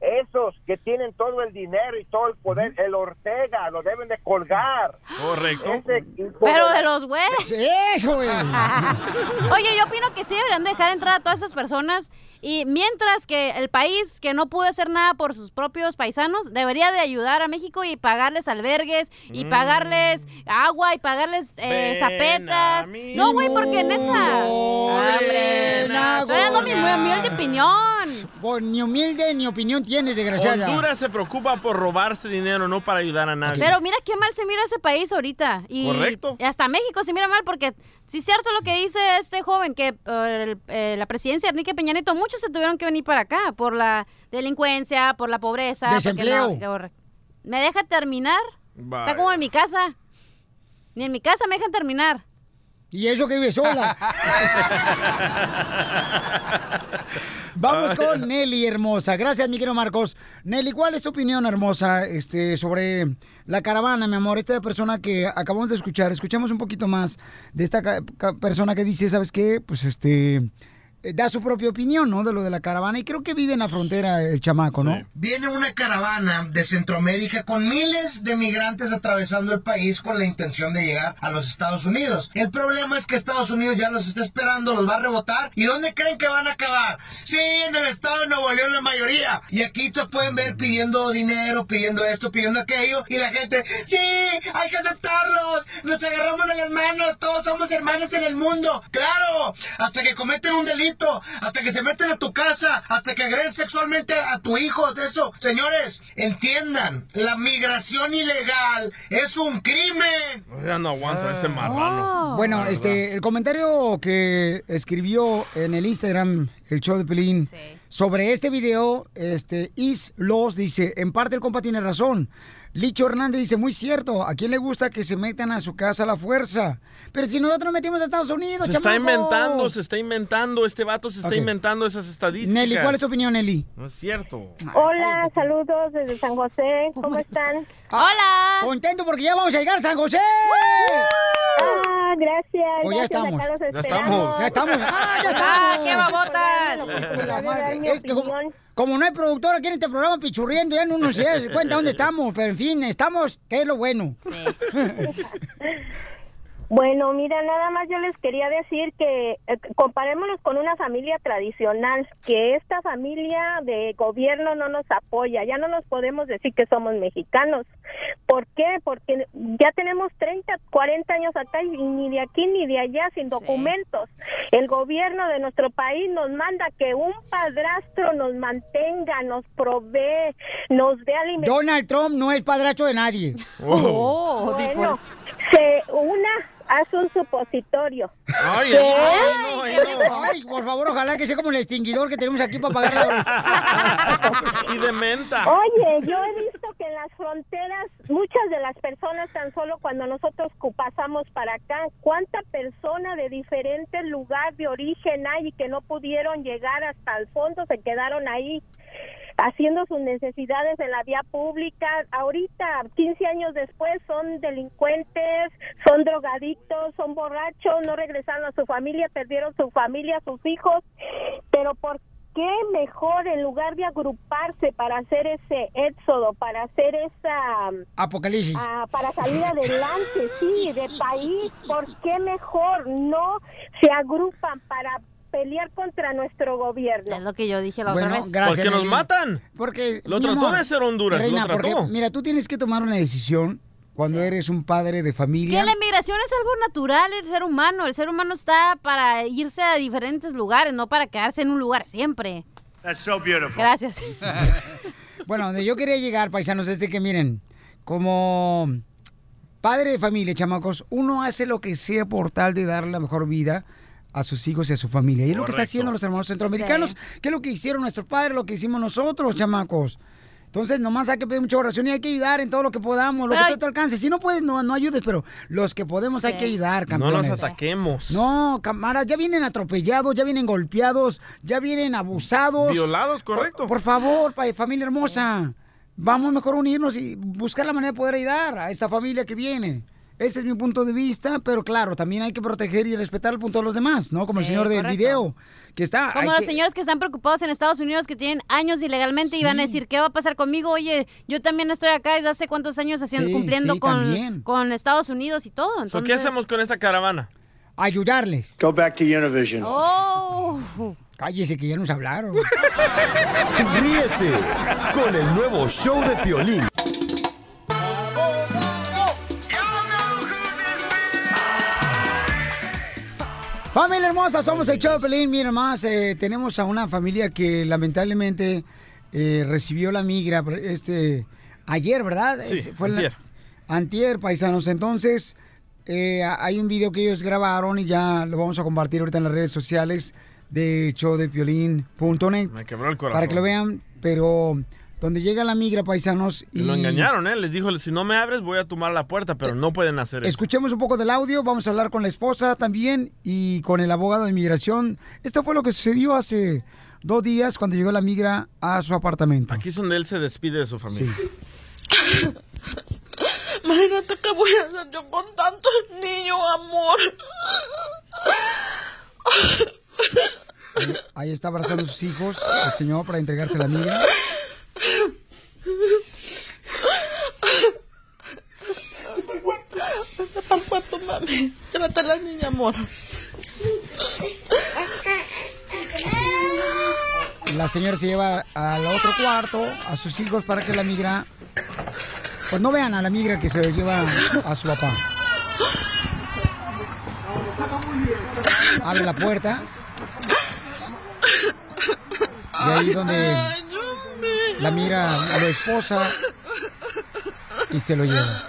esos que tienen todo el dinero y todo el poder, el Ortega, lo deben de colgar. Correcto. Ese Pero de los güeyes. Eso, güey. Oye, yo opino que sí deberían dejar entrar a todas esas personas. Y mientras que el país que no pudo hacer nada por sus propios paisanos, debería de ayudar a México y pagarles albergues, y Mm. pagarles agua, y pagarles eh, zapetas. No, güey, porque neta. Hombre, no, estoy dando mi muy humilde opinión. Pues ni humilde ni opinión tienes, desgraciada. Honduras se preocupa por robarse dinero, no para ayudar a nadie. Pero mira qué mal se mira ese país ahorita. Y Correcto. hasta México se mira mal porque sí es cierto lo que dice este joven, que eh, el- eh, la presidencia de Enrique Peña Nieto, muchos se tuvieron que venir para acá por la delincuencia, por la pobreza. porque Desempleo. no- ¿Me deja terminar? Vaya. Está como en mi casa. Ni en mi casa me dejan terminar. Y eso que vive sola. Vamos con Nelly, hermosa. Gracias, mi querido Marcos. Nelly, ¿cuál es tu opinión, hermosa, este, sobre la caravana, mi amor? Esta persona que acabamos de escuchar. Escuchamos un poquito más de esta persona que dice, ¿sabes qué? Pues este da su propia opinión, ¿no? De lo de la caravana. Y creo que vive en la frontera el chamaco, ¿no? Viene una caravana de Centroamérica con miles de migrantes atravesando el país con la intención de llegar a los Estados Unidos. El problema es que Estados Unidos ya los está esperando, los va a rebotar. ¿Y dónde creen que van a acabar? Sí, en el estado de Nuevo León la mayoría. Y aquí se pueden ver pidiendo dinero, pidiendo esto, pidiendo aquello. Y la gente, sí, hay que aceptarlos. Nos agarramos de las manos, todos somos hermanos en el mundo. Claro, hasta que cometen un delito, hasta que se meten a tu casa, hasta que agreden sexualmente a tu hijo, de eso. Señores, entiendan, la migración ilegal es un crimen. Ya no aguanto a este marrano. Bueno, La verdad. este, el comentario que escribió en el Instagram el show de Pelín sobre este video, este, Is Los dice, en parte el compa tiene razón. Licho Hernández dice, muy cierto, ¿a quién le gusta que se metan a su casa a la fuerza? Pero si nosotros nos metimos a Estados Unidos, Se está inventando, se está inventando, este vato se está inventando esas estadísticas. Nelly, ¿cuál es tu opinión, Nelly? No es cierto. Hola, saludos desde San José. ¿Cómo están? ¡Hola! Contento porque ya vamos a llegar a San José. Ah, gracias. Oh, ya gracias, estamos. Ya estamos. Ya estamos. Ah, ya estamos. ¡Ah, qué babotas! La madre, es que como, como no hay productor aquí en este programa pichurriendo, ya no nos se cuenta dónde estamos. Pero en fin, estamos, que es lo bueno. Bueno, mira, nada más yo les quería decir que eh, comparémonos con una familia tradicional, que esta familia de gobierno no nos apoya, ya no nos podemos decir que somos mexicanos. ¿Por qué? Porque ya tenemos 30, 40 años acá y ni de aquí ni de allá sin documentos. El gobierno de nuestro país nos manda que un padrastro nos mantenga, nos provee, nos dé alimentación. Donald Trump no es padrastro de nadie. Oh, bueno, se hace un supositorio. Ay, ay, no, ay, por favor, ojalá que sea como el extinguidor que tenemos aquí para pagar la... y de menta. Oye, yo he visto que en las fronteras muchas de las personas tan solo cuando nosotros pasamos para acá, cuánta persona de diferentes lugares de origen hay y que no pudieron llegar hasta el fondo, se quedaron ahí haciendo sus necesidades en la vía pública. Ahorita, 15 años después, son delincuentes, son drogadictos, son borrachos, no regresaron a su familia, perdieron su familia, sus hijos. Pero ¿por qué mejor en lugar de agruparse para hacer ese éxodo, para hacer esa... Apocalipsis. ah, para salir adelante, sí, de país, ¿por qué mejor no se agrupan para pelear contra nuestro gobierno? Es lo que yo dije la Bueno, otra vez. gracias. Porque nos matan. Porque. Lo trató amor, de hacer Honduras, Reina, lo trató. porque, mira, tú tienes que tomar una decisión cuando eres un padre de Que familia. la inmigración es algo natural del ser humano. El ser humano está para irse a diferentes lugares, no para quedarse en un lugar siempre. That's so beautiful. Gracias. Bueno, donde yo quería llegar, paisanos, es de que miren, como padre de familia, chamacos, uno hace lo que sea por tal de dar la mejor vida a sus hijos y a su familia. Y es lo que está Correcto. haciendo los hermanos centroamericanos, que es lo que hicieron nuestros padres, lo que hicimos nosotros, chamacos. Entonces, nomás hay que pedir mucha oración y hay que ayudar en todo lo que podamos, lo Pero que tú te alcance. Si no puedes, no, no ayudes, pero los que podemos hay que ayudar, No campeones. nos ataquemos. No, camaradas, ya vienen atropellados, ya vienen golpeados, ya vienen abusados. Violados, correcto. Por, por favor, pa- familia hermosa, vamos mejor a unirnos y buscar la manera de poder ayudar a esta familia que viene. Ese es mi punto de vista, pero claro, también hay que proteger y respetar el punto de los demás, ¿no? Como el señor del video, que está... Como los que- señores que están preocupados en Estados Unidos que tienen años ilegalmente y van a decir, ¿qué va a pasar conmigo? Oye, yo también estoy acá desde hace cuántos años haciendo, Sí, cumpliendo sí, con, con Estados Unidos y todo. Entonces, ¿Qué hacemos con esta caravana? Ayudarles. Go back to Univision. Oh. Cállese que ya nos hablaron. Ríete con el nuevo show de Piolín. Familia hermosa, somos el show de Pelín. Miren más, eh, tenemos a una familia que lamentablemente eh, recibió la migra este ayer, ¿verdad? Sí, Es- fue la- antier. antier, paisanos. Entonces, eh, hay un video que ellos grabaron y ya lo vamos a compartir ahorita en las redes sociales de showdepiolín.net. Me quebró el corazón. Para que lo vean, pero donde llega la migra, paisanos. Y lo engañaron, ¿eh? Les dijo, si no me abres voy a tomar la puerta, pero no pueden hacer eso. Escuchemos un poco del audio, vamos a hablar con la esposa también y con el abogado de inmigración. Esto fue lo que sucedió hace dos días cuando llegó la migra a su apartamento. Aquí es donde él se despide de su familia. Imagínate qué voy a hacer yo con tantos niños, amor. Ahí, ahí está abrazando a sus hijos el señor para entregarse la migra. La niña, amor. La señora se lleva al otro cuarto a sus hijos para que la migra... Pues no vean a la migra que se lleva a su papá. Abre la puerta. Y ahí donde la mira a la esposa y se lo lleva.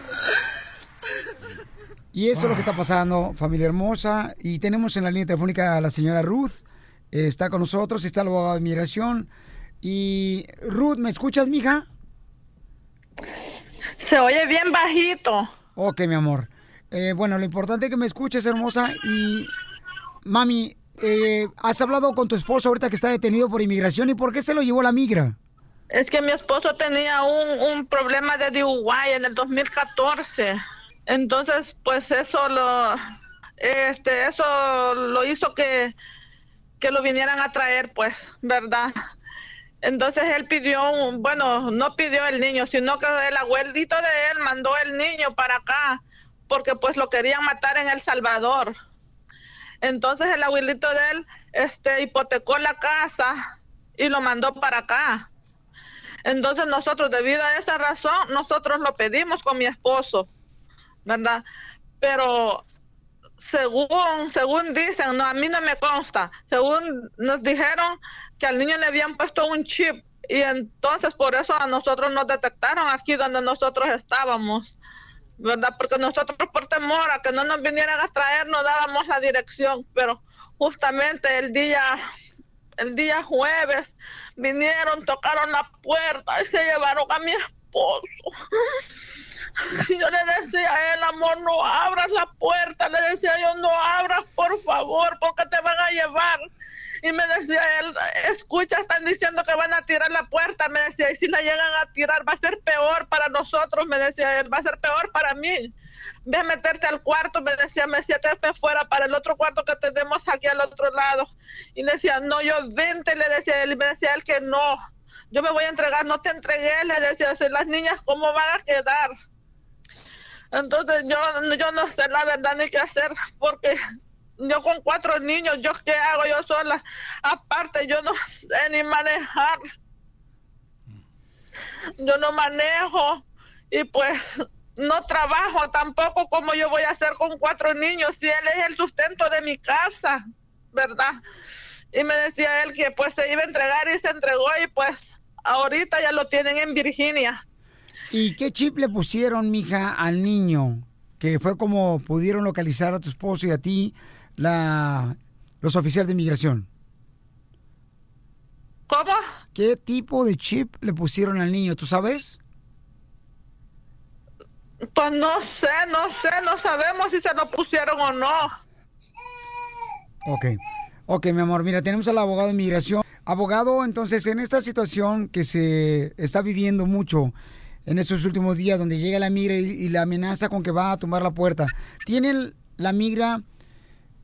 Y eso es lo que está pasando, familia hermosa. Y tenemos en la línea telefónica a la señora Ruth. Está con nosotros, está el abogado de inmigración. Y Ruth, ¿me escuchas, mija? Se oye bien bajito. Ok, mi amor. Eh, bueno, lo importante es que me escuches, hermosa. Y, mami, eh, ¿has hablado con tu esposo ahorita que está detenido por inmigración? ¿Y por qué se lo llevó la migra? Es que mi esposo tenía un, un problema de DUI en el 2014. Entonces, pues eso lo, este, eso lo hizo que, que lo vinieran a traer, pues, ¿verdad? Entonces él pidió, un- bueno, no pidió el niño, sino que el abuelito de él mandó el niño para acá, porque pues lo querían matar en El Salvador. Entonces el abuelito de él, este, hipotecó la casa y lo mandó para acá. Entonces nosotros, debido a esa razón, nosotros lo pedimos con mi esposo, ¿verdad? Pero según, según dicen, no, a mí no me consta, según nos dijeron que al niño le habían puesto un chip y entonces por eso a nosotros nos detectaron aquí donde nosotros estábamos, ¿verdad? Porque nosotros por temor a que no nos vinieran a traer no dábamos la dirección, pero justamente el día el día jueves vinieron, tocaron la puerta y se llevaron a mi esposo. Yo le decía a él, amor, no abras la puerta. Le decía yo, no abras, por favor, porque te van a llevar. Y me decía él, escucha, están diciendo que van a tirar la puerta. Me decía, y si la llegan a tirar, va a ser peor para nosotros. Me decía él, va a ser peor para mí. Ve a meterte al cuarto, me decía, me decía me fuera para el otro cuarto que tenemos aquí al otro lado. Y le decía, no, yo vente, le decía él, y me decía él que no. Yo me voy a entregar, no te entregué, le decía, "Si las niñas, ¿cómo van a quedar? Entonces yo, yo no sé la verdad ni qué hacer, porque yo con cuatro niños, ¿yo qué hago yo sola? Aparte, yo no sé ni manejar. Yo no manejo y pues no trabajo tampoco como yo voy a hacer con cuatro niños si él es el sustento de mi casa, ¿verdad? Y me decía él que pues se iba a entregar y se entregó y pues ahorita ya lo tienen en Virginia. ¿Y qué chip le pusieron, mija, al niño? Que fue como pudieron localizar a tu esposo y a ti la, los oficiales de inmigración. ¿Cómo? ¿Qué tipo de chip le pusieron al niño? ¿Tú sabes? Pues no sé, no sé, no sabemos si se lo pusieron o no. Ok. Ok, mi amor, mira, tenemos al abogado de inmigración. Abogado, entonces, en esta situación que se está viviendo mucho, en estos últimos días, donde llega la migra y, la amenaza con que va a tumbar la puerta. ¿Tiene la migra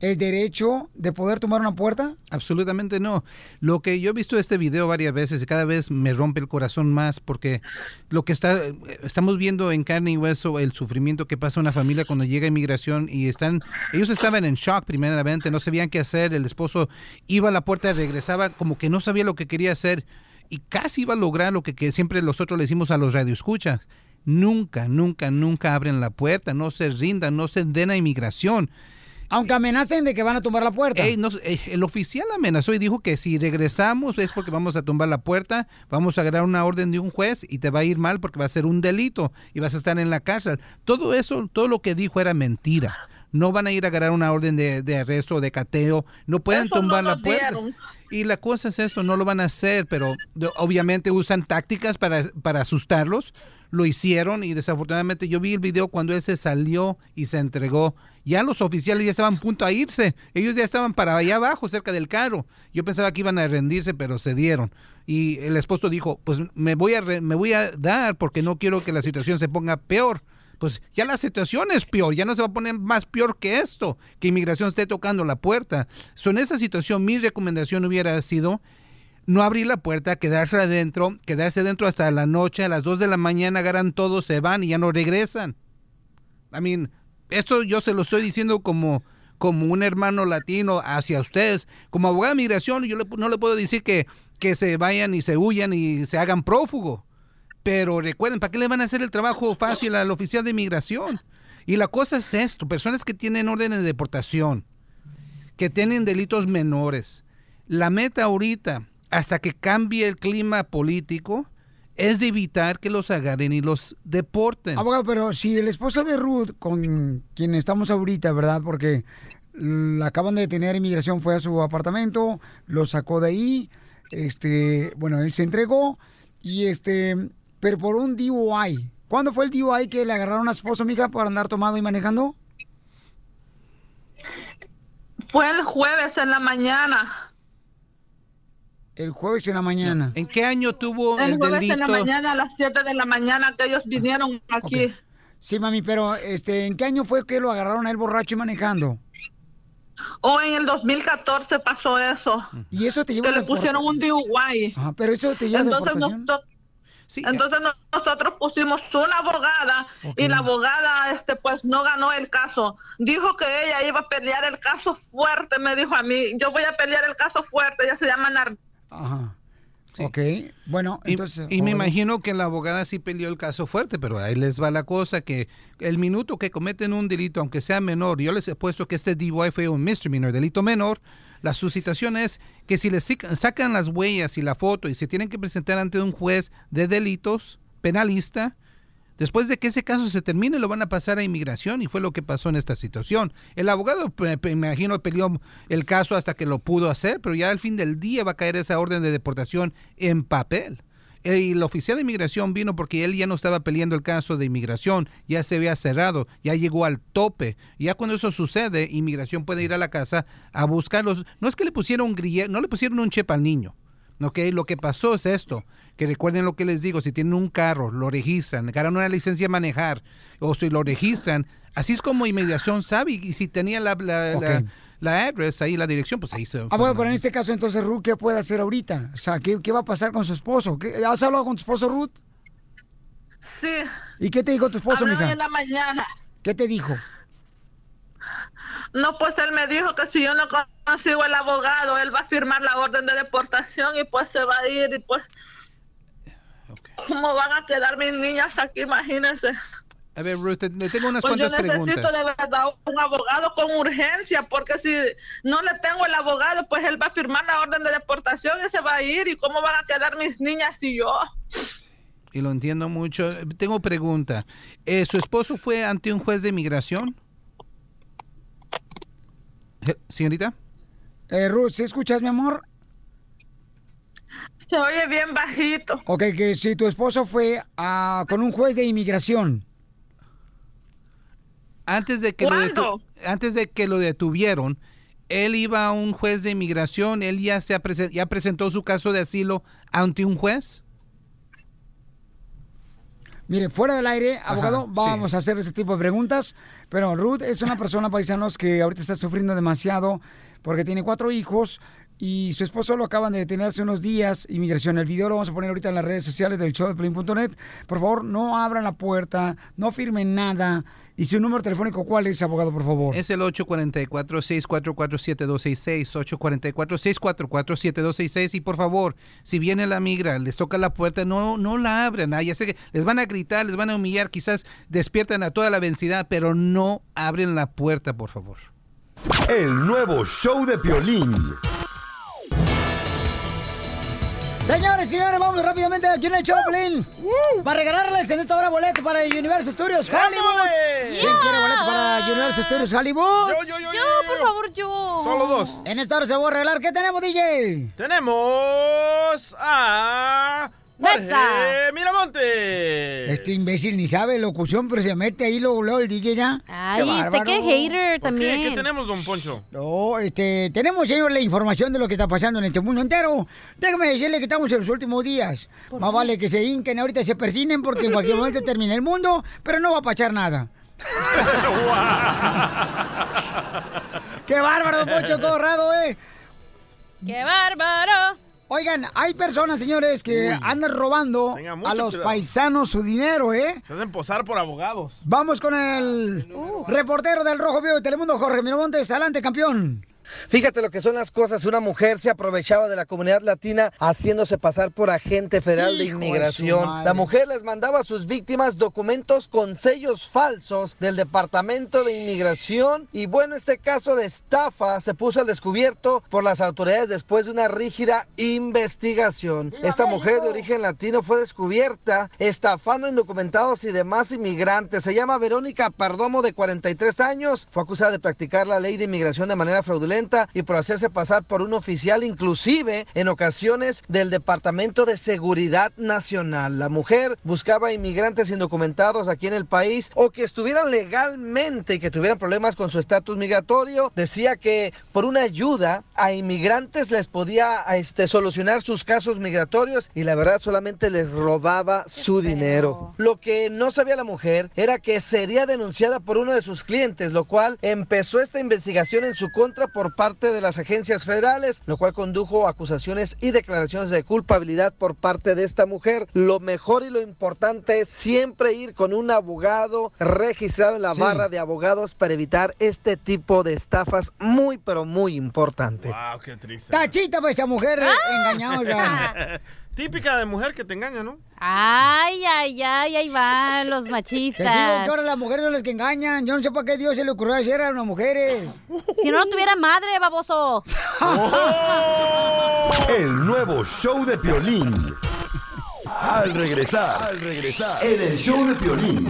el derecho de poder tomar una puerta? Absolutamente no. Lo que yo he visto este video varias veces y cada vez me rompe el corazón más porque lo que está estamos viendo en carne y hueso el sufrimiento que pasa una familia cuando llega inmigración y están ellos estaban en shock primeramente, no sabían qué hacer, el esposo iba a la puerta, regresaba como que no sabía lo que quería hacer y casi iba a lograr lo que, que siempre nosotros le decimos a los radioescuchas. Nunca, nunca, nunca abren la puerta, no se rindan, no se den a inmigración. Aunque amenacen de que van a tumbar la puerta. Ey, no, eh, el oficial amenazó y dijo que si regresamos es porque vamos a tumbar la puerta, vamos a agarrar una orden de un juez y te va a ir mal porque va a ser un delito y vas a estar en la cárcel. Todo eso, todo lo que dijo era mentira. No van a ir a agarrar una orden de, de arresto o de cateo, no pueden Eso tumbar la puerta. dieron. Y la cosa es esto, no lo van a hacer, pero obviamente usan tácticas para, para asustarlos. Lo hicieron y desafortunadamente yo vi el video cuando él se salió y se entregó. Ya los oficiales ya estaban a punto a irse. Ellos ya estaban para allá abajo, cerca del carro. Yo pensaba que iban a rendirse, pero cedieron. Y el esposo dijo, pues me voy a, re- me voy a dar porque no quiero que la situación se ponga peor. Pues ya la situación es peor, ya no se va a poner más peor que esto, que inmigración esté tocando la puerta. So, en esa situación mi recomendación hubiera sido no abrir la puerta, quedarse adentro, quedarse adentro hasta la noche, a las 2 de la mañana agarran todo, se van y ya no regresan. I mean, esto yo se lo estoy diciendo como, como un hermano latino hacia ustedes. Como abogado de migración, yo le- no le puedo decir que, que se vayan y se huyan y se hagan prófugo. Pero recuerden, ¿para qué le van a hacer el trabajo fácil al oficial de inmigración? Y la cosa es esto, personas que tienen órdenes de deportación, que tienen delitos menores. La meta ahorita, hasta que cambie el clima político, es de evitar que los agarren y los deporten. Abogado, pero si el esposo de Ruth, con quien estamos ahorita, ¿verdad? Porque la acaban de detener inmigración, fue a su apartamento, lo sacó de ahí, este, bueno, él se entregó y este, pero por un DUI. ¿Cuándo fue el DUI que le agarraron a su esposo, mija, por andar tomado y manejando? Fue el jueves en la mañana. El jueves en la mañana. ¿En qué año tuvo El el jueves en la mañana, a las 7 de la mañana que ellos vinieron aquí. Sí, mami, pero este, ¿en qué año fue que lo agarraron a él borracho y manejando? O en el 2014 pasó eso. Y eso te lleva Que a le pusieron un DUI. Ajá, pero eso te lleva a Entonces, nosotros, entonces no- nosotros pusimos una abogada y la abogada este pues no ganó el caso. Dijo que ella iba a pelear el caso fuerte, me dijo a mí, yo voy a pelear el caso fuerte, ella se llama Nar Ajá. Ok, bueno, Y- entonces... y, me abogado. imagino que la abogada sí peleó el caso fuerte, pero ahí les va la cosa que el minuto que cometen un delito, aunque sea menor, yo les he puesto que este DUI fue un misdemeanor, delito menor, la suscitación es que si les sacan las huellas y la foto y se tienen que presentar ante un juez de delitos penalista, Después de que ese caso se termine, lo van a pasar a inmigración y fue lo que pasó en esta situación. El abogado, me imagino, peleó el caso hasta que lo pudo hacer, pero ya al fin del día va a caer esa orden de deportación en papel. Y el oficial de inmigración vino porque él ya no estaba peleando el caso de inmigración, ya se había cerrado, ya llegó al tope. Ya cuando eso sucede, inmigración puede ir a la casa a buscarlos. No es que le pusieron grille, no le pusieron un chip al niño. ¿Ok? Lo que pasó es esto, que recuerden lo que les digo, si tienen un carro, lo registran, ganan una licencia de manejar, o si lo registran, así es como inmigración sabe, y si tenía la, la, la, la address ahí, la dirección, pues ahí se... Ah, bueno, pero en este caso, entonces, Ruth, ¿qué puede hacer ahorita? O sea, ¿qué, qué va a pasar con su esposo? ¿Qué- ¿Has hablado con tu esposo, Ruth? Sí. ¿Y qué te dijo tu esposo, mija? en la mañana. ¿Qué te dijo? No, pues él me dijo que si yo no consigo el abogado, él va a firmar la orden de deportación y pues se va a ir y pues... ¿Cómo van a quedar mis niñas aquí? Imagínense. A ver, Ruth, te, te tengo unas Pues yo cuantas necesito preguntas. de verdad un abogado con urgencia, porque si no le tengo el abogado, pues él va a firmar la orden de deportación y se va a ir. ¿Y cómo van a quedar mis niñas y yo? Y lo entiendo mucho. Tengo pregunta. Eh, ¿Su esposo fue ante un juez de inmigración? Eh, Señorita. Eh, Ruth, ¿sí escuchas, mi amor? Se oye bien bajito. Ok, que si tu esposo fue a- con un juez de inmigración. Antes de que lo antes de que lo detuvieron, él iba a un juez de inmigración, él ya se ha presen- ya presentó su caso de asilo ante un juez. Mire, fuera del aire, abogado, vamos a hacer ese tipo de preguntas. Pero Ruth es una persona, paisanos, que ahorita está sufriendo demasiado porque tiene cuatro hijos y su esposo lo acaban de detener hace unos días. Inmigración, el video lo vamos a poner ahorita en las redes sociales del show de. Por favor, no abran la puerta, no firmen nada. ¿Y su número telefónico cuál es, abogado, por favor? Es el 844-644-7266, 844-644-7266. Y por favor, si viene la migra, les toca la puerta, no, no la abran. Ah, ya sé que les van a gritar, les van a humillar, quizás despiertan a toda la vencida, pero no abren la puerta, por favor. El nuevo show de Piolín. Señores y señores, vamos rápidamente aquí en el Choplin. Para regalarles en esta hora boleto para Universal Studios Hollywood. ¿Quién quiere boleto para Universal Studios Hollywood? Yo, yo, yo, Yo, por favor, yo. Solo dos. En esta hora se va a regalar. ¿Qué tenemos, DJ? Tenemos a... Mesa. Jorge Miramonte. Este imbécil ni sabe locución, pero se mete ahí luego, luego el DJ ya. Ay, Qué este que hater también. ¿Qué tenemos, don Poncho? No, este, tenemos, señor, la información de lo que está pasando en este mundo entero. Déjame decirle que estamos en los últimos días. Más vale que se hinquen ahorita, se persinen, porque en cualquier momento termina el mundo, pero no va a pasar nada. ¡Qué bárbaro, don Poncho Corrado, eh! ¡Qué bárbaro! Oigan, hay personas, señores, que andan robando a los cuidado. paisanos su dinero, ¿eh? Se hacen posar por abogados. Vamos con el reportero del Rojo Vivo de Telemundo, Jorge Miramontes. Adelante, campeón. Fíjate lo que son las cosas. Una mujer se aprovechaba de la comunidad latina haciéndose pasar por agente federal de Hijo de su inmigración. La mujer les mandaba a sus víctimas documentos con sellos falsos del Departamento de Inmigración. Y bueno, este caso de estafa se puso al descubierto por las autoridades después de una rígida investigación. Esta mujer de origen latino fue descubierta estafando indocumentados y demás inmigrantes. Se llama Verónica Perdomo, de 43 años. Fue acusada de practicar la ley de inmigración de manera fraudulenta y por hacerse pasar por un oficial, inclusive en ocasiones del Departamento de Seguridad Nacional. La mujer buscaba inmigrantes indocumentados aquí en el país o que estuvieran legalmente y que tuvieran problemas con su estatus migratorio. Decía que por una ayuda a inmigrantes les podía este, solucionar sus casos migratorios y la verdad solamente les robaba su dinero. Lo que no sabía la mujer era que sería denunciada por uno de sus clientes, lo cual empezó esta investigación en su contra por parte de las agencias federales, lo cual condujo a acusaciones y declaraciones de culpabilidad por parte de esta mujer. Lo mejor y lo importante es siempre ir con un abogado registrado en la Sí. barra de abogados para evitar este tipo de estafas muy pero muy importante. Wow, qué triste. Tachita, pues, esa mujer Ah. engañosa. Típica de mujer que te engaña, ¿no? Ay, ay, ay, ahí van los Te digo machistas. que ahora las mujeres son las que engañan. Yo no sé para qué Dios se le ocurrió hacer a las mujeres. Si no, no tuviera madre, baboso. El nuevo show de Piolín. Al regresar, al regresar, en el show de Piolín.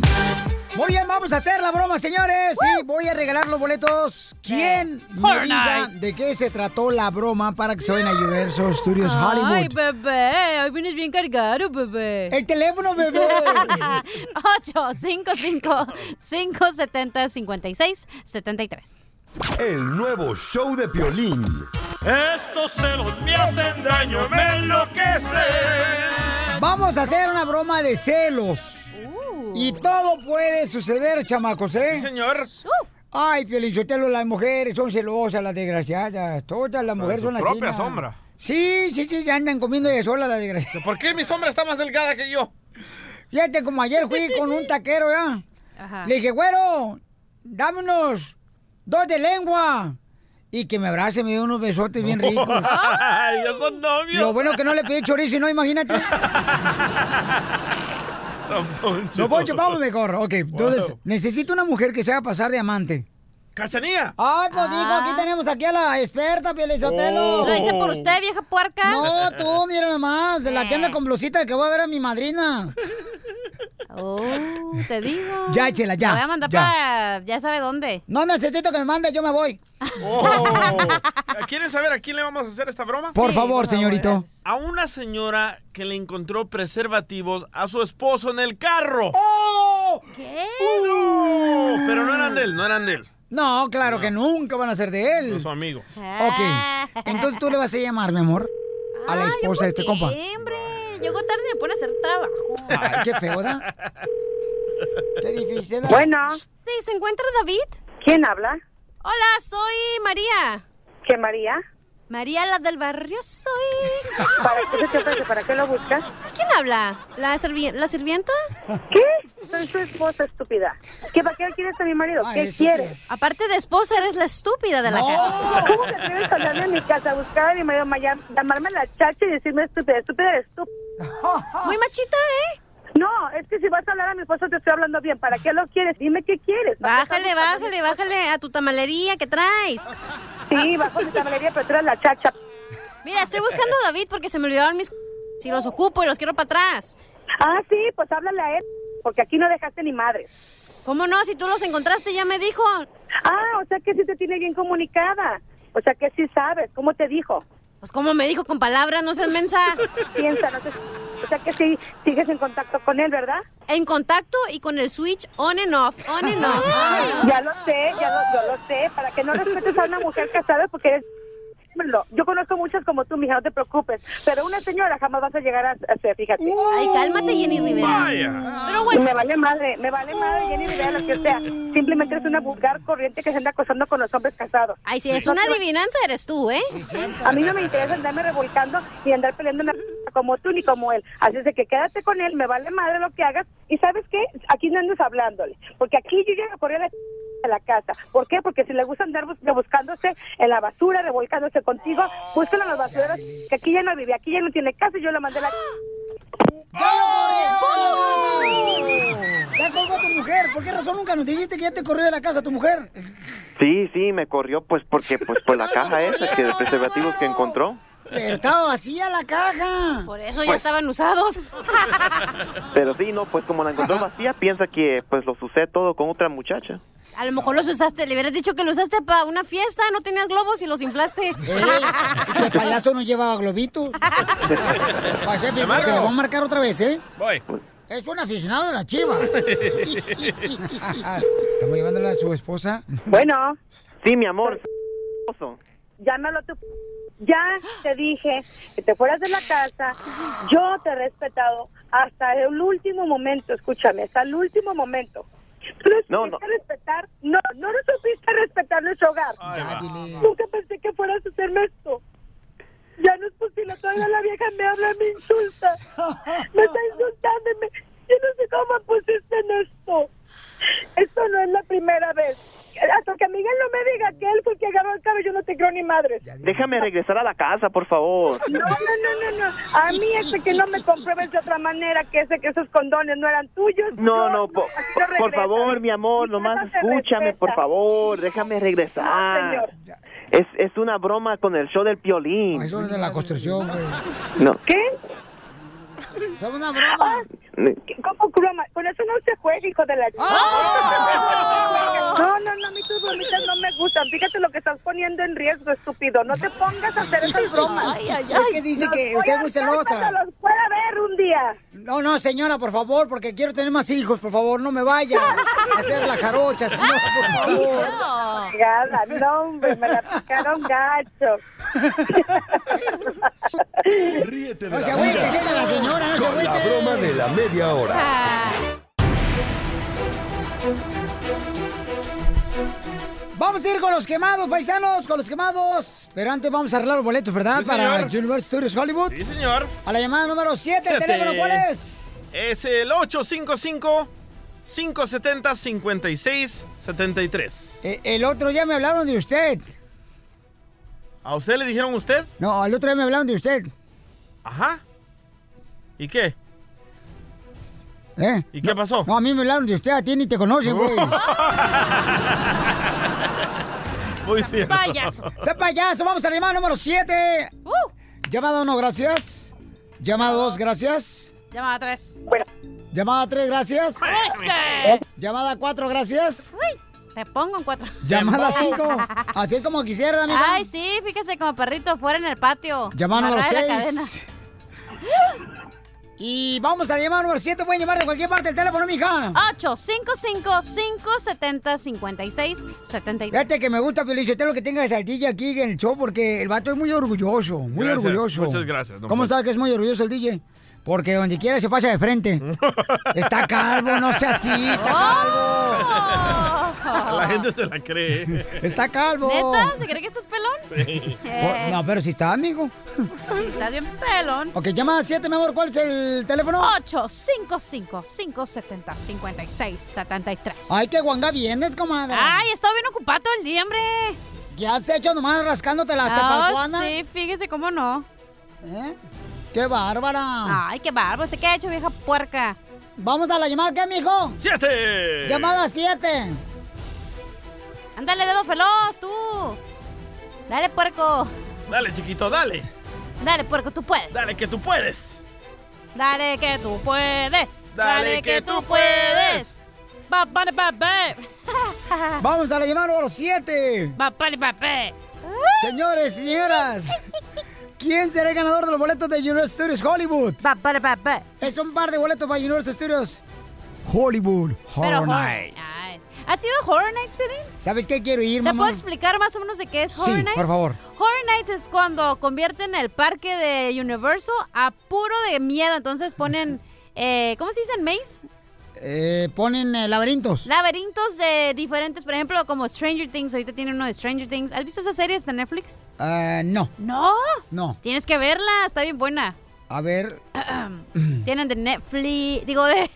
Muy bien, vamos a hacer la broma, señores. Sí, voy a regalar los boletos. ¿Quién me diga de qué se trató la broma para que se vayan a Universal Studios Ay, Hollywood? bebé, hoy vienes bien cargado, bebé. El teléfono, bebé. 855-570-5673. El nuevo show de Piolín. Estos celos me hacen daño, me enloquecen. Vamos a hacer una broma de celos. Y todo puede suceder, chamacos, ¿eh? Sí, señor. Ay, Piolichotelo, las mujeres son celosas, las desgraciadas. Todas las Son mujeres su son así. propia sombra. Sí, sí, sí, se andan comiendo de sola las desgraciadas. ¿Por qué mi sombra está más delgada que yo? Fíjate, como ayer fui con un taquero, ¿ya? Ajá. Le dije, güero, dame unos dos de lengua. Y que me abrace, me dio unos besotes bien ricos. Ay, ya son novios. Lo bueno que no le pedí chorizo, ¿no? Imagínate. Don Poncho. No, Poncho, vamos mejor. Ok, entonces, Wow. necesito una mujer que sepa pasar de amante. ¡Cachanía! Ay, pues digo, aquí tenemos aquí a la experta, Pielizotelo. Lo hice por usted, vieja puerca. No, tú, mira nomás, de la que anda con blusita que voy a ver a mi madrina. Oh, te digo. Ya, Chela, ya, Te voy a mandar ya. para ya sabe dónde. No necesito que me mande, yo me voy. Oh. ¿Quieren saber a quién le vamos a hacer esta broma? Por favor, señorito. A una señora que le encontró preservativos a su esposo en el carro. ¡Oh! ¿Qué? No, pero no eran de él, no eran de él. No, claro que nunca van a ser de No él. su amigo. Ok, entonces tú le vas a llamar, mi amor, a la Ay, esposa de este ¿por compa. hombre? Llego tarde y me pone a hacer trabajo. Ay, qué feo, ¿verdad? Qué difícil. ¿verdad? Bueno. Sí, ¿se encuentra David? ¿Quién habla? Hola, soy María. ¿Qué María? María, la del barrio soy. ¿Para qué se te ofrece? ¿Para qué lo buscas? ¿Quién habla? ¿La, servi- ¿La sirvienta? ¿Qué? Soy su esposa estúpida. ¿Qué, ¿Para qué quieres a mi marido? ¿Qué quieres? Aparte de esposa, eres la estúpida de la casa. ¿Cómo te atreves a hablarme a mi casa, a buscar a mi marido, ma- llamarme la chacha y decirme estúpida? Estúpida eres tú. Muy machita, ¿eh? No, es que si vas a hablar a mi esposo te estoy hablando bien. ¿Para qué lo quieres? Dime qué quieres. ¿Para qué Bájale, bájale, bájale a tu tamalería que traes. Sí, bajo mi tamalería, pero tú eres la chacha. Mira, estoy buscando a David porque se me olvidaron mis... Si los ocupo y los quiero para atrás. Ah, sí, pues háblale a él, porque aquí no dejaste ni madre. ¿Cómo no? Si tú los encontraste, ya me dijo. Ah, o sea que sí te tiene bien comunicada. O sea que sí sabes. ¿Cómo te dijo? Pues como me dijo con palabras, no seas mensa. Piensa, no te... O sea que sí sigues en contacto con él, ¿verdad? En contacto y con el switch on and off, on and off. Ya lo sé, ya lo, yo lo sé. Para que no respetes a una mujer casada porque eres... Yo conozco muchas como tú, mija, no te preocupes. Pero una señora jamás vas a llegar a a ser, fíjate. Ay, cálmate, Jenny Rivera. Pero bueno. Me vale madre, me vale madre, Jenny Rivera, lo que sea. Simplemente eres una vulgar corriente que se anda acosando con los hombres casados. Ay, si es No una te- adivinanza, eres tú, ¿eh? A mí no me interesa andarme revolcando ni andar peleando una como tú ni como él. Así es de que quédate con él, me vale madre lo que hagas. Y ¿sabes qué? Aquí no andes hablándole. Porque aquí yo ya me corrí a la de la casa. ¿Por qué? Porque si le gusta andar bus- rebuscándose en la basura, revolcándose contigo, búscalo en las basuras, que aquí ya no vive, aquí ya no tiene casa y yo lo mandé a la... ¡Ya colgó tu mujer! ¿Por qué razón nunca nos dijiste que ya te corrió de la casa tu mujer? Sí, sí, me corrió pues porque pues por la caja esa que de preservativos que encontró. Pero estaba vacía la caja. Por eso ya estaban usados. Pero sí, no, pues como la encontró vacía, piensa que pues los usé todo con otra muchacha. A lo mejor los usaste, le hubieras dicho que los usaste para una fiesta, no tenías globos y los inflaste. El payaso no llevaba globitos. Pase, le Llamalo. vamos a marcar otra vez, ¿eh? Voy. Es un aficionado de la chiva. Estamos llevándole a su esposa. Bueno. Sí, mi amor. Llámalo tú. Ya te dije que te fueras de la casa. Yo te he respetado hasta el último momento. Escúchame, hasta el último momento. ¿Tú no supiste respetar? No, no lo supiste respetar nuestro hogar. Nunca pensé que fueras a hacerme esto. Ya no es posible, todavía la vieja me habla, me insulta. Me está insultando y me- Yo no sé cómo pusiste en esto. Esto no es la primera vez. Hasta que Miguel no me diga que él fue el que agarró el cabello, yo no te creo ni madre. Déjame regresar a la casa, por favor. No, no, no, no, no. A mí ese que no me compruebes de otra manera que ese que esos condones no eran tuyos. No, no, po- así por, no por favor, mi amor, nomás escúchame, por favor, déjame regresar. Es, es una broma con el show del piolín. Eso es de la construcción, güey. No. ¿Qué? Es una broma. ¿Cómo broma? Con eso no se juega, hijo de la... ¡Ah! No, no, no, a mí tus bromitas no me gustan. Fíjate lo que estás poniendo en riesgo, estúpido. No te pongas a hacer esas bromas. Ay, ay, ay. Es que dice que usted es muy celosa. Cuando los un día. No, no, señora, por favor, porque quiero tener más hijos, por favor, no me vaya a hacer la jarocha, señora, por favor. Fregada, no, hombre, me la picaron gacho. Ríete de No la se agüite, señora, señora, no se con la agüite. broma de la media hora. Vamos a ir con los quemados, paisanos, con los quemados. Pero antes vamos a arreglar los boletos, ¿verdad? Sí, Para. Universal Studios Hollywood. Sí, señor. A la llamada número 7, ¿el Siete. teléfono cuál es? Es el 855-570-5673. Eh, el otro día me hablaron de usted. ¿A usted le dijeron usted? No, al otro día me hablaron de usted. Ajá. ¿Y qué? ¿Eh? ¿Y qué pasó? No, a mí me hablaron de usted, a ti ni te conocen, güey. Muy cierto. Payaso. ¡Sé payaso! Vamos a la llamada número 7. Llamada 1, gracias. Llamada 2, gracias. Llamada tres. Llamada 3, gracias. ¡Ese! Llamada 4, gracias. Uy, te pongo en cuatro. Llamada 5. Así es como quisiera, amiga. Ay, sí, fíjese como perrito afuera en el patio. Llamada número Amarrada de la 6. Y vamos a la llamada número 7. Pueden llamar de cualquier parte del teléfono, mija. 855-570-5673. Fíjate que me gusta, lo que tenga saltilla aquí en el show porque el vato es muy orgulloso, muy Gracias, orgulloso. muchas gracias, don ¿Cómo Poncho. sabe que es muy orgulloso el DJ? Porque donde quiera se pasa de frente. Está calvo, no sea así, está calvo. La gente se la cree. Está calvo. ¿Neta? ¿Se cree que estás pelón? Sí. Oh, no, pero si está, amigo. Sí, estás bien pelón. Ok, llama a 7, mi amor. ¿Cuál es el teléfono? 855-570-5673. Ay, qué guanga vienes, comadre. Ay, he estado bien ocupado todo el día, hombre. ¿Qué has hecho nomás rascándote las Ah, tepalcuanas? sí, fíjese cómo no. ¿Eh? ¡Qué bárbara! Ay, qué bárbaro. ¿Usted qué ha hecho, vieja puerca? Vamos a la llamada, ¿qué, mijo? ¡Siete! Llamada 7. Ándale, dedo veloz, tú. Dale, puerco. Dale, chiquito, dale. Dale, puerco, tú puedes. Dale, que tú puedes. Dale, que tú puedes. Dale, que tú puedes. Vamos a la llamada número 7. Va, vale, va, va. Señores y señoras, ¿quién será el ganador de los boletos de Universal Studios Hollywood? Es un par de boletos para Universal Studios Hollywood Horror- Nights. Ay. ¿Ha sido Horror Nights, Piolín? ¿Sabes qué quiero ir, ¿Te mamá? puedo explicar más o menos de qué es Horror Sí, Nights? por favor. Horror Nights es cuando convierten el parque de Universal a puro de miedo. Entonces ponen, eh, ¿cómo se dicen? ¿Maze? Eh, ponen eh, laberintos. Laberintos de diferentes, por ejemplo, como Stranger Things. Ahorita tiene uno de Stranger Things. ¿Has visto esa serie de Netflix? Ah, no, No. no. Tienes que verla, está bien buena. A ver, Tienen de Netflix, digo de...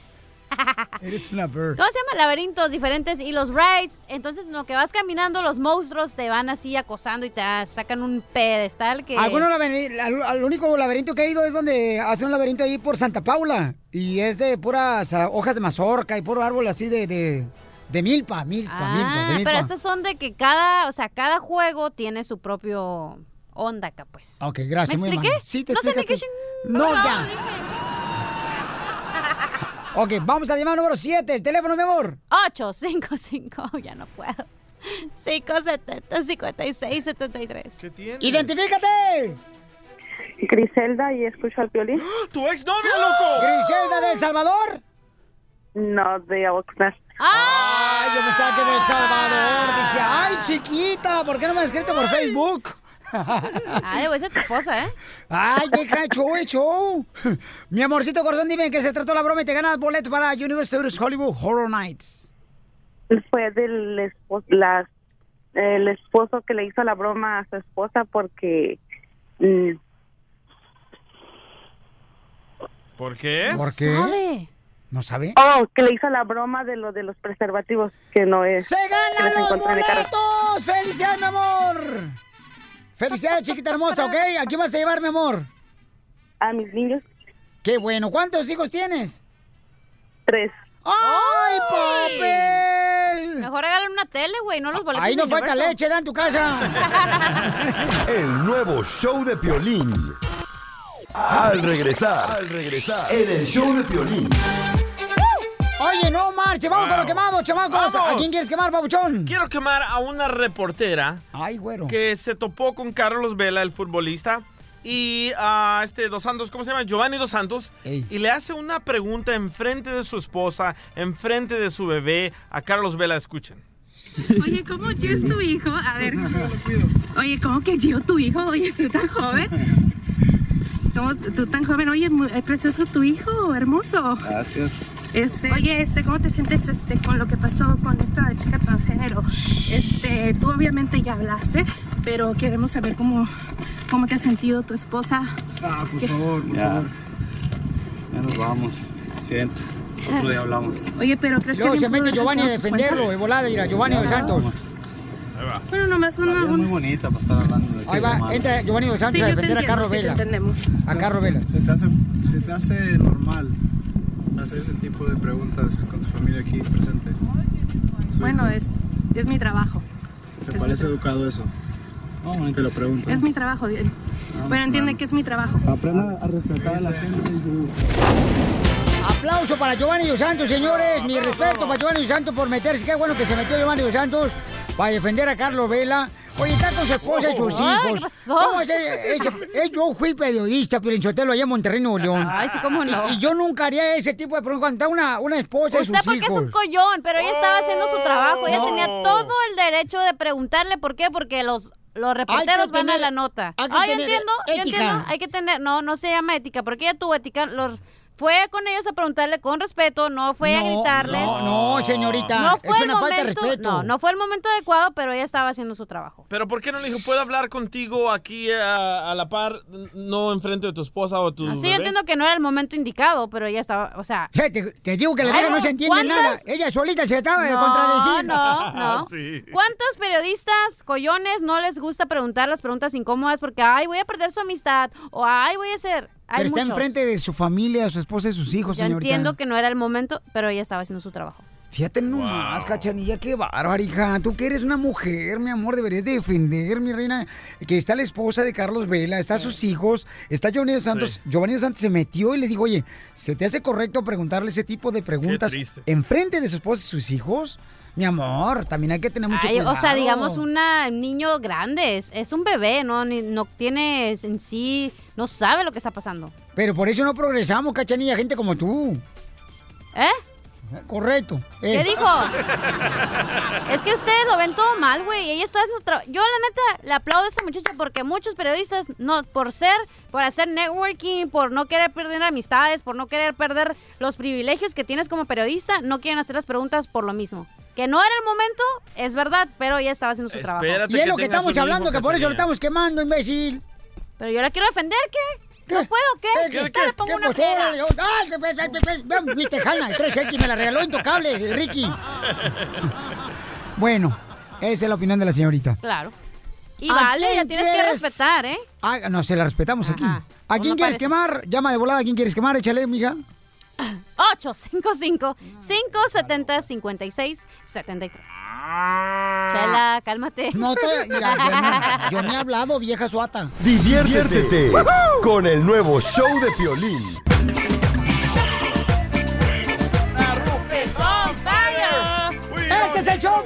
eres una bird. ¿Cómo se llama? Laberintos diferentes y los rides. Entonces, en lo que vas caminando, los monstruos te van así acosando y te sacan un pedestal que... Algunos laberintos, al, único laberinto que he ido es donde hace un laberinto ahí por Santa Paula. Y es de puras ah, hojas de mazorca y puro árbol así de, de, de milpa, milpa, Ah, milpa, de milpa. pero estos son de que cada, o sea, cada juego tiene su propio onda acá, pues. Ok, gracias. ¿Me muy expliqué? amable. Sí, te no sé ni qué no, ya. Ok, vamos a llamar número 7. El teléfono, mi amor. 855, ya no puedo. 570 5673. ¿Qué tienes? ¡Identifícate! Griselda y escucho al violín. ¡Tu exnovia, loco! ¿Griselda de El Salvador? No, de Oxnard. ¡Ay, yo me saqué de El Salvador! Dije, ¡ay, chiquita! ¿Por qué no me has escrito por Facebook? Ay, voy a ser tu esposa, ¿eh? ¡Ay, deja show, el show! Mi amorcito corazón, dime qué se trató la broma y te ganas boletos para Universal Studios Hollywood Horror Nights. Fue del esposo, las, el esposo que le hizo la broma a su esposa porque mm, ¿Por qué? ¿Por qué? ¿No sabe? oh que le hizo la broma de lo de los preservativos que no es ¡Se que ganan los boletos! ¡Felicidades, mi amor! ¡Felicidades, chiquita hermosa, ok! ¿A quién vas a llevar, mi amor? A mis niños. ¡Qué bueno! ¿Cuántos hijos tienes? Tres. ¡Ay, papel! Mejor regalen una tele, güey, no los boletos Ahí no falta leche, da en tu casa. El nuevo show de Piolín. Al regresar, al regresar, en el show de Piolín. Oye, no marche, vamos con lo quemado, chamacos. ¿A Vamos. quién quieres quemar, babuchón? Quiero quemar a una reportera Ay, güero. que se topó con Carlos Vela, el futbolista, y a este Dos Santos, ¿cómo se llama? Giovanni Dos Santos. Y le hace una pregunta enfrente de su esposa, enfrente de su bebé. A Carlos Vela, escuchen. Oye, ¿cómo yo es tu hijo? A ver. Oye, ¿cómo que yo tu hijo? Oye, tú tan joven. ¿Cómo tú tan joven? Oye, muy es precioso tu hijo, hermoso. Gracias. Este, oye, este, ¿cómo te sientes este con lo que pasó con esta chica transgénero? Este, tú obviamente ya hablaste, pero queremos saber cómo, cómo te ha sentido tu esposa. Ah, por ¿Qué? favor, por Ya. favor. Ya nos vamos. Siento. Otro día hablamos. Oye, pero crees Luego que se mete Giovanni a defenderlo, de volada, mira, Giovanni Dos Santos. Bueno, nomás La una, vida es muy bonita para estar hablando de Ahí va, entra. Giovanni Dos Santos Sí, a defender a Carlos Vela. entendemos. A Carlos Vela. Se te, hace, se te hace normal hacer ese tipo de preguntas con su familia aquí presente. Su Bueno, hijo. es, es mi trabajo. ¿Te parece educado eso? No, te lo pregunto. Es mi trabajo. bien. Ah, Bueno, entiende claro. que es mi trabajo. Aprenda a respetar a la gente y su... Aplauso para Giovanni Dos Santos, señores. Mi respeto para Giovanni Dos Santos por meterse. Qué bueno que se metió Giovanni Dos Santos para defender a Carlos Vela. Oye, está con su esposa y sus Ay, hijos. ¿qué pasó? ¿Cómo es? Eh, eh, eh, yo fui periodista, Sotelo, allá en Monterrey, Nuevo León. Ay, sí, cómo no. Y, y yo nunca haría ese tipo de preguntas cuando está una, una esposa y sus Usted porque es hijos. un collón, pero ella estaba haciendo su trabajo. Ella No. tenía todo el derecho de preguntarle por qué, porque los los reporteros van a tener- la nota. Ah, yo entiendo, yo ética. entiendo, hay que tener, no, no se llama ética, porque ella tuvo ética, los fue con ellos a preguntarle con respeto, no fue a gritarles. no, no, señorita, No es fue el una falta de momento, respeto. no, no fue el momento adecuado, pero ella estaba haciendo su trabajo. Pero ¿por qué no le dijo, puedo hablar contigo aquí a, a la par, no enfrente de tu esposa o tu sí, bebé"? yo entiendo que no era el momento indicado, pero ella estaba, o sea... Te, te digo que la vieja no se entiende ¿cuántas- nada. Ella solita se de No, contradecir. no, no. ¿Cuántos periodistas collones no les gusta preguntar las preguntas incómodas porque, ay, voy a perder su amistad o, ay, voy a hacer... Hay Pero está muchos. enfrente de su familia, su esposa y sus hijos, Yo señorita. entiendo que no era el momento, pero ella estaba haciendo su trabajo. Fíjate nomás, cachanilla, qué bárbara, hija. Tú que eres una mujer, mi amor, deberías de defender, mi reina, que está la esposa de Carlos Vela, está sus hijos, está Giovanni Santos. Giovanni dos Santos se metió y le dijo, oye, ¿se te hace correcto preguntarle ese tipo de preguntas enfrente de su esposa y sus hijos? Mi amor, también hay que tener mucho Ay, cuidado. o sea, digamos una, un niño grande, es, es un bebé, ¿no? Ni- no tiene en sí, no sabe lo que está pasando. Pero por eso no progresamos, cachanilla, gente como tú. ¿Eh? Correcto. ¿Qué Eh. dijo? es que ustedes lo ven todo mal, güey. Ella está haciendo su trabajo. Yo, la neta, le aplaudo a esa muchacha porque muchos periodistas, no, por ser, por hacer networking, por no querer perder amistades, por no querer perder los privilegios que tienes como periodista, no quieren hacer las preguntas por lo mismo. Que no era el momento, es verdad, pero ella estaba haciendo su trabajo. Y es lo que estamos hablando, que por eso lo estamos quemando, imbécil. Pero yo la quiero defender, ¿qué? ¿No puedo? ¿Qué? ¿Qué, Ahorita qué, le pongo qué, una pues, órale, ay, mi tejana, 3X, me la regaló intocable, Ricky. Bueno, esa es la opinión de la señorita. Claro. Y ¿A vale, quién ya tienes que quieres? respetar, ¿eh? Ah, no, se la respetamos aquí. ¿A quién Uno quieres parece- quemar? Llama de volada, ¿a quién quieres quemar? Échale, mija. 855-570-5673. Chela, cálmate. No te, mira, yo, no- yo ni he hablado, vieja suata. Diviértete con el nuevo show de Piolín.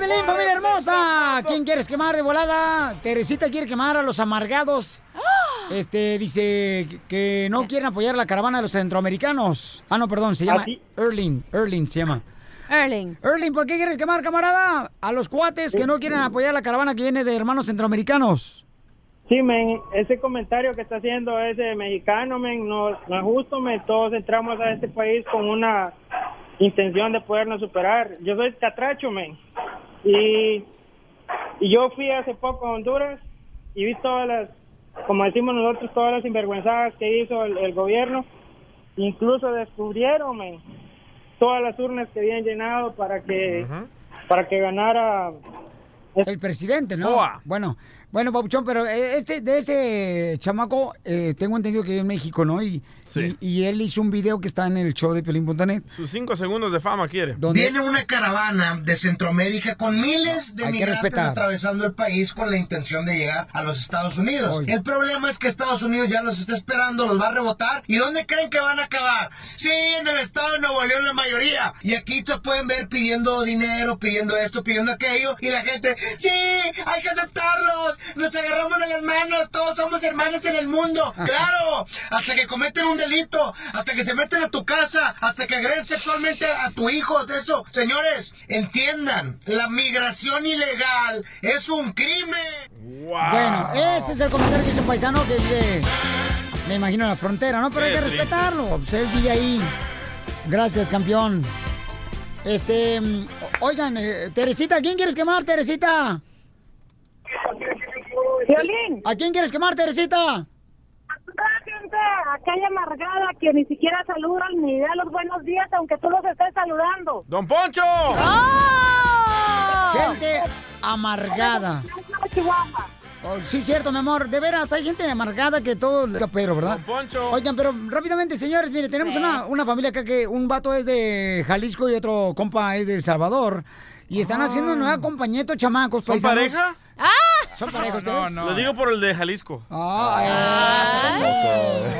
Pelín, familia hermosa. ¿Quién quieres quemar de volada? Teresita quiere quemar a los amargados. Este, dice que- no quieren apoyar la caravana de los centroamericanos. Ah, no, perdón, se llama Así- Erling. Erling se llama. Erling. Erling, ¿por qué quieres quemar, camarada? A los cuates que no quieren apoyar la caravana que viene de hermanos centroamericanos. Sí, men, ese comentario que está haciendo ese mexicano, men, no, no es justo, men. Todos entramos a este país con una intención de podernos superar. Yo soy catracho, men. Y, y yo fui hace poco a Honduras y vi todas las, como decimos nosotros, todas las sinvergüenzadas que hizo el, el gobierno. Incluso descubrieron, todas las urnas que habían llenado para que, para que ganara El presidente, ¿no? Bueno, bueno, Papuchón, pero eh, este, de ese chamaco, eh, tengo entendido que vive en México, ¿no? Y, Sí. y, y él hizo un video que está en el show de Piolín.net. Sus cinco segundos de fama quiere. Viene una caravana de Centroamérica con miles de Hay que migrantes atravesando el país con la intención de llegar a los Estados Unidos. El problema es que Estados Unidos ya los está esperando, los va a rebotar. ¿Y dónde creen que van a acabar? Sí, en el estado de Nuevo León la mayoría. Y aquí se pueden ver pidiendo dinero, pidiendo esto, pidiendo aquello. Y la gente, sí, hay que aceptarlos. Nos agarramos de las manos, todos somos hermanos en el mundo. Claro, hasta que cometen un delito, hasta que se meten a tu casa, hasta que agreden sexualmente a tu hijo. De eso, señores, entiendan, la migración ilegal es un crimen. Bueno, ese es el comentario que hizo un paisano que vive, me imagino, en la frontera, ¿no? Pero hay que triste. respetarlo. Pues él vive ahí. Gracias, campeón. Este, mm, oigan, eh, Teresita, ¿a quién quieres quemar, Teresita? Violín. ¿A quién quieres quemar, Teresita? gente, acá hay amargada que ni siquiera saludan ni da los buenos días, aunque tú los estés saludando. ¡Don Poncho! Gente amargada. Oh, sí, cierto, mi amor. De veras, hay gente amargada que todo le pero, ¿verdad? Oigan, pero rápidamente, señores, mire, tenemos una, una familia acá que un vato es de Jalisco y otro compa es de El Salvador. Y están haciendo una nueva compañía, estos chamacos. ¿Son paisanos. pareja? ¡Ah! ¿Son pareja ustedes? Lo digo por el de Jalisco. Ay.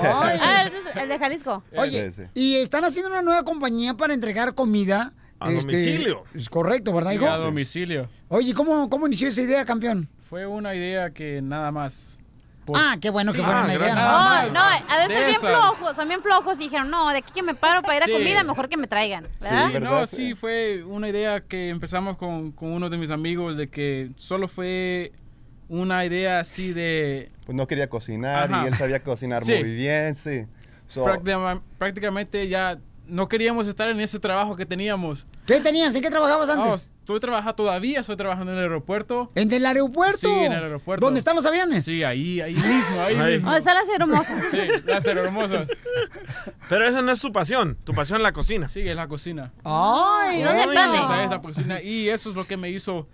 Ah, el de- el de Jalisco. Oye, y están haciendo una nueva compañía para entregar comida. A domicilio. Es correcto, ¿verdad, Sí, hijo? a domicilio. Oye, ¿cómo, ¿cómo inició esa idea, campeón? Fue una idea que nada más. Por- Ah, qué bueno que Sí. fuera una idea. nada No, no, a veces bien flojos, son bien flojos y dijeron, no, de aquí que me paro para ir a Sí. comida, mejor que me traigan. ¿verdad? Sí, no, sí, fue una idea que empezamos con, con uno de mis amigos de que solo fue una idea así de... Pues no quería cocinar Ajá. y él sabía cocinar Sí. muy bien, sí. So, prácticamente ya no queríamos estar en ese trabajo que teníamos. ¿Qué tenías? ¿En qué trabajabas antes? Oh, estoy trabajando todavía, estoy trabajando en el aeropuerto. ¿En el aeropuerto? Sí, en el aeropuerto. ¿Dónde están los aviones? Sí, ahí, ahí mismo, ahí Ahí. mismo. ¿Dónde están las hermosas? Sí, las hermosas. Pero esa no es tu pasión. Tu pasión es la cocina. Sí, es la cocina. Ay, ¿Y dónde es la cocina. Y eso es lo que me hizo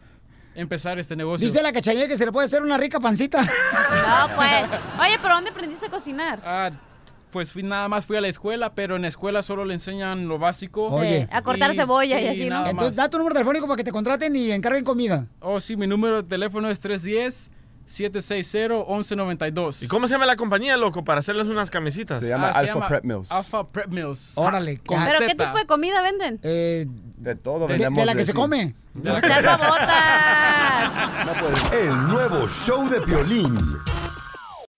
empezar este negocio. Dice la cachanilla que se le puede hacer una rica pancita. No, pues. Oye, ¿pero dónde aprendiste a cocinar? Ah, pues fui, nada más fui a la escuela, pero en la escuela solo le enseñan lo básico. Oye. a cortar cebolla y sí, así, ¿no? Entonces, da tu número telefónico para que te contraten y encarguen comida. Oh, sí, mi número de teléfono es 310-760-1192. ¿Y cómo se llama la compañía, loco, para hacerles unas camisitas? Se llama Ah, se Alpha llama Prep Mills. Alpha Prep Mills. Órale. Con ya. ¿Pero qué tipo de comida venden? Eh, de todo de, vendemos de la que se sí. come. ¡Salvabotas! No, pues, El nuevo show de Piolín.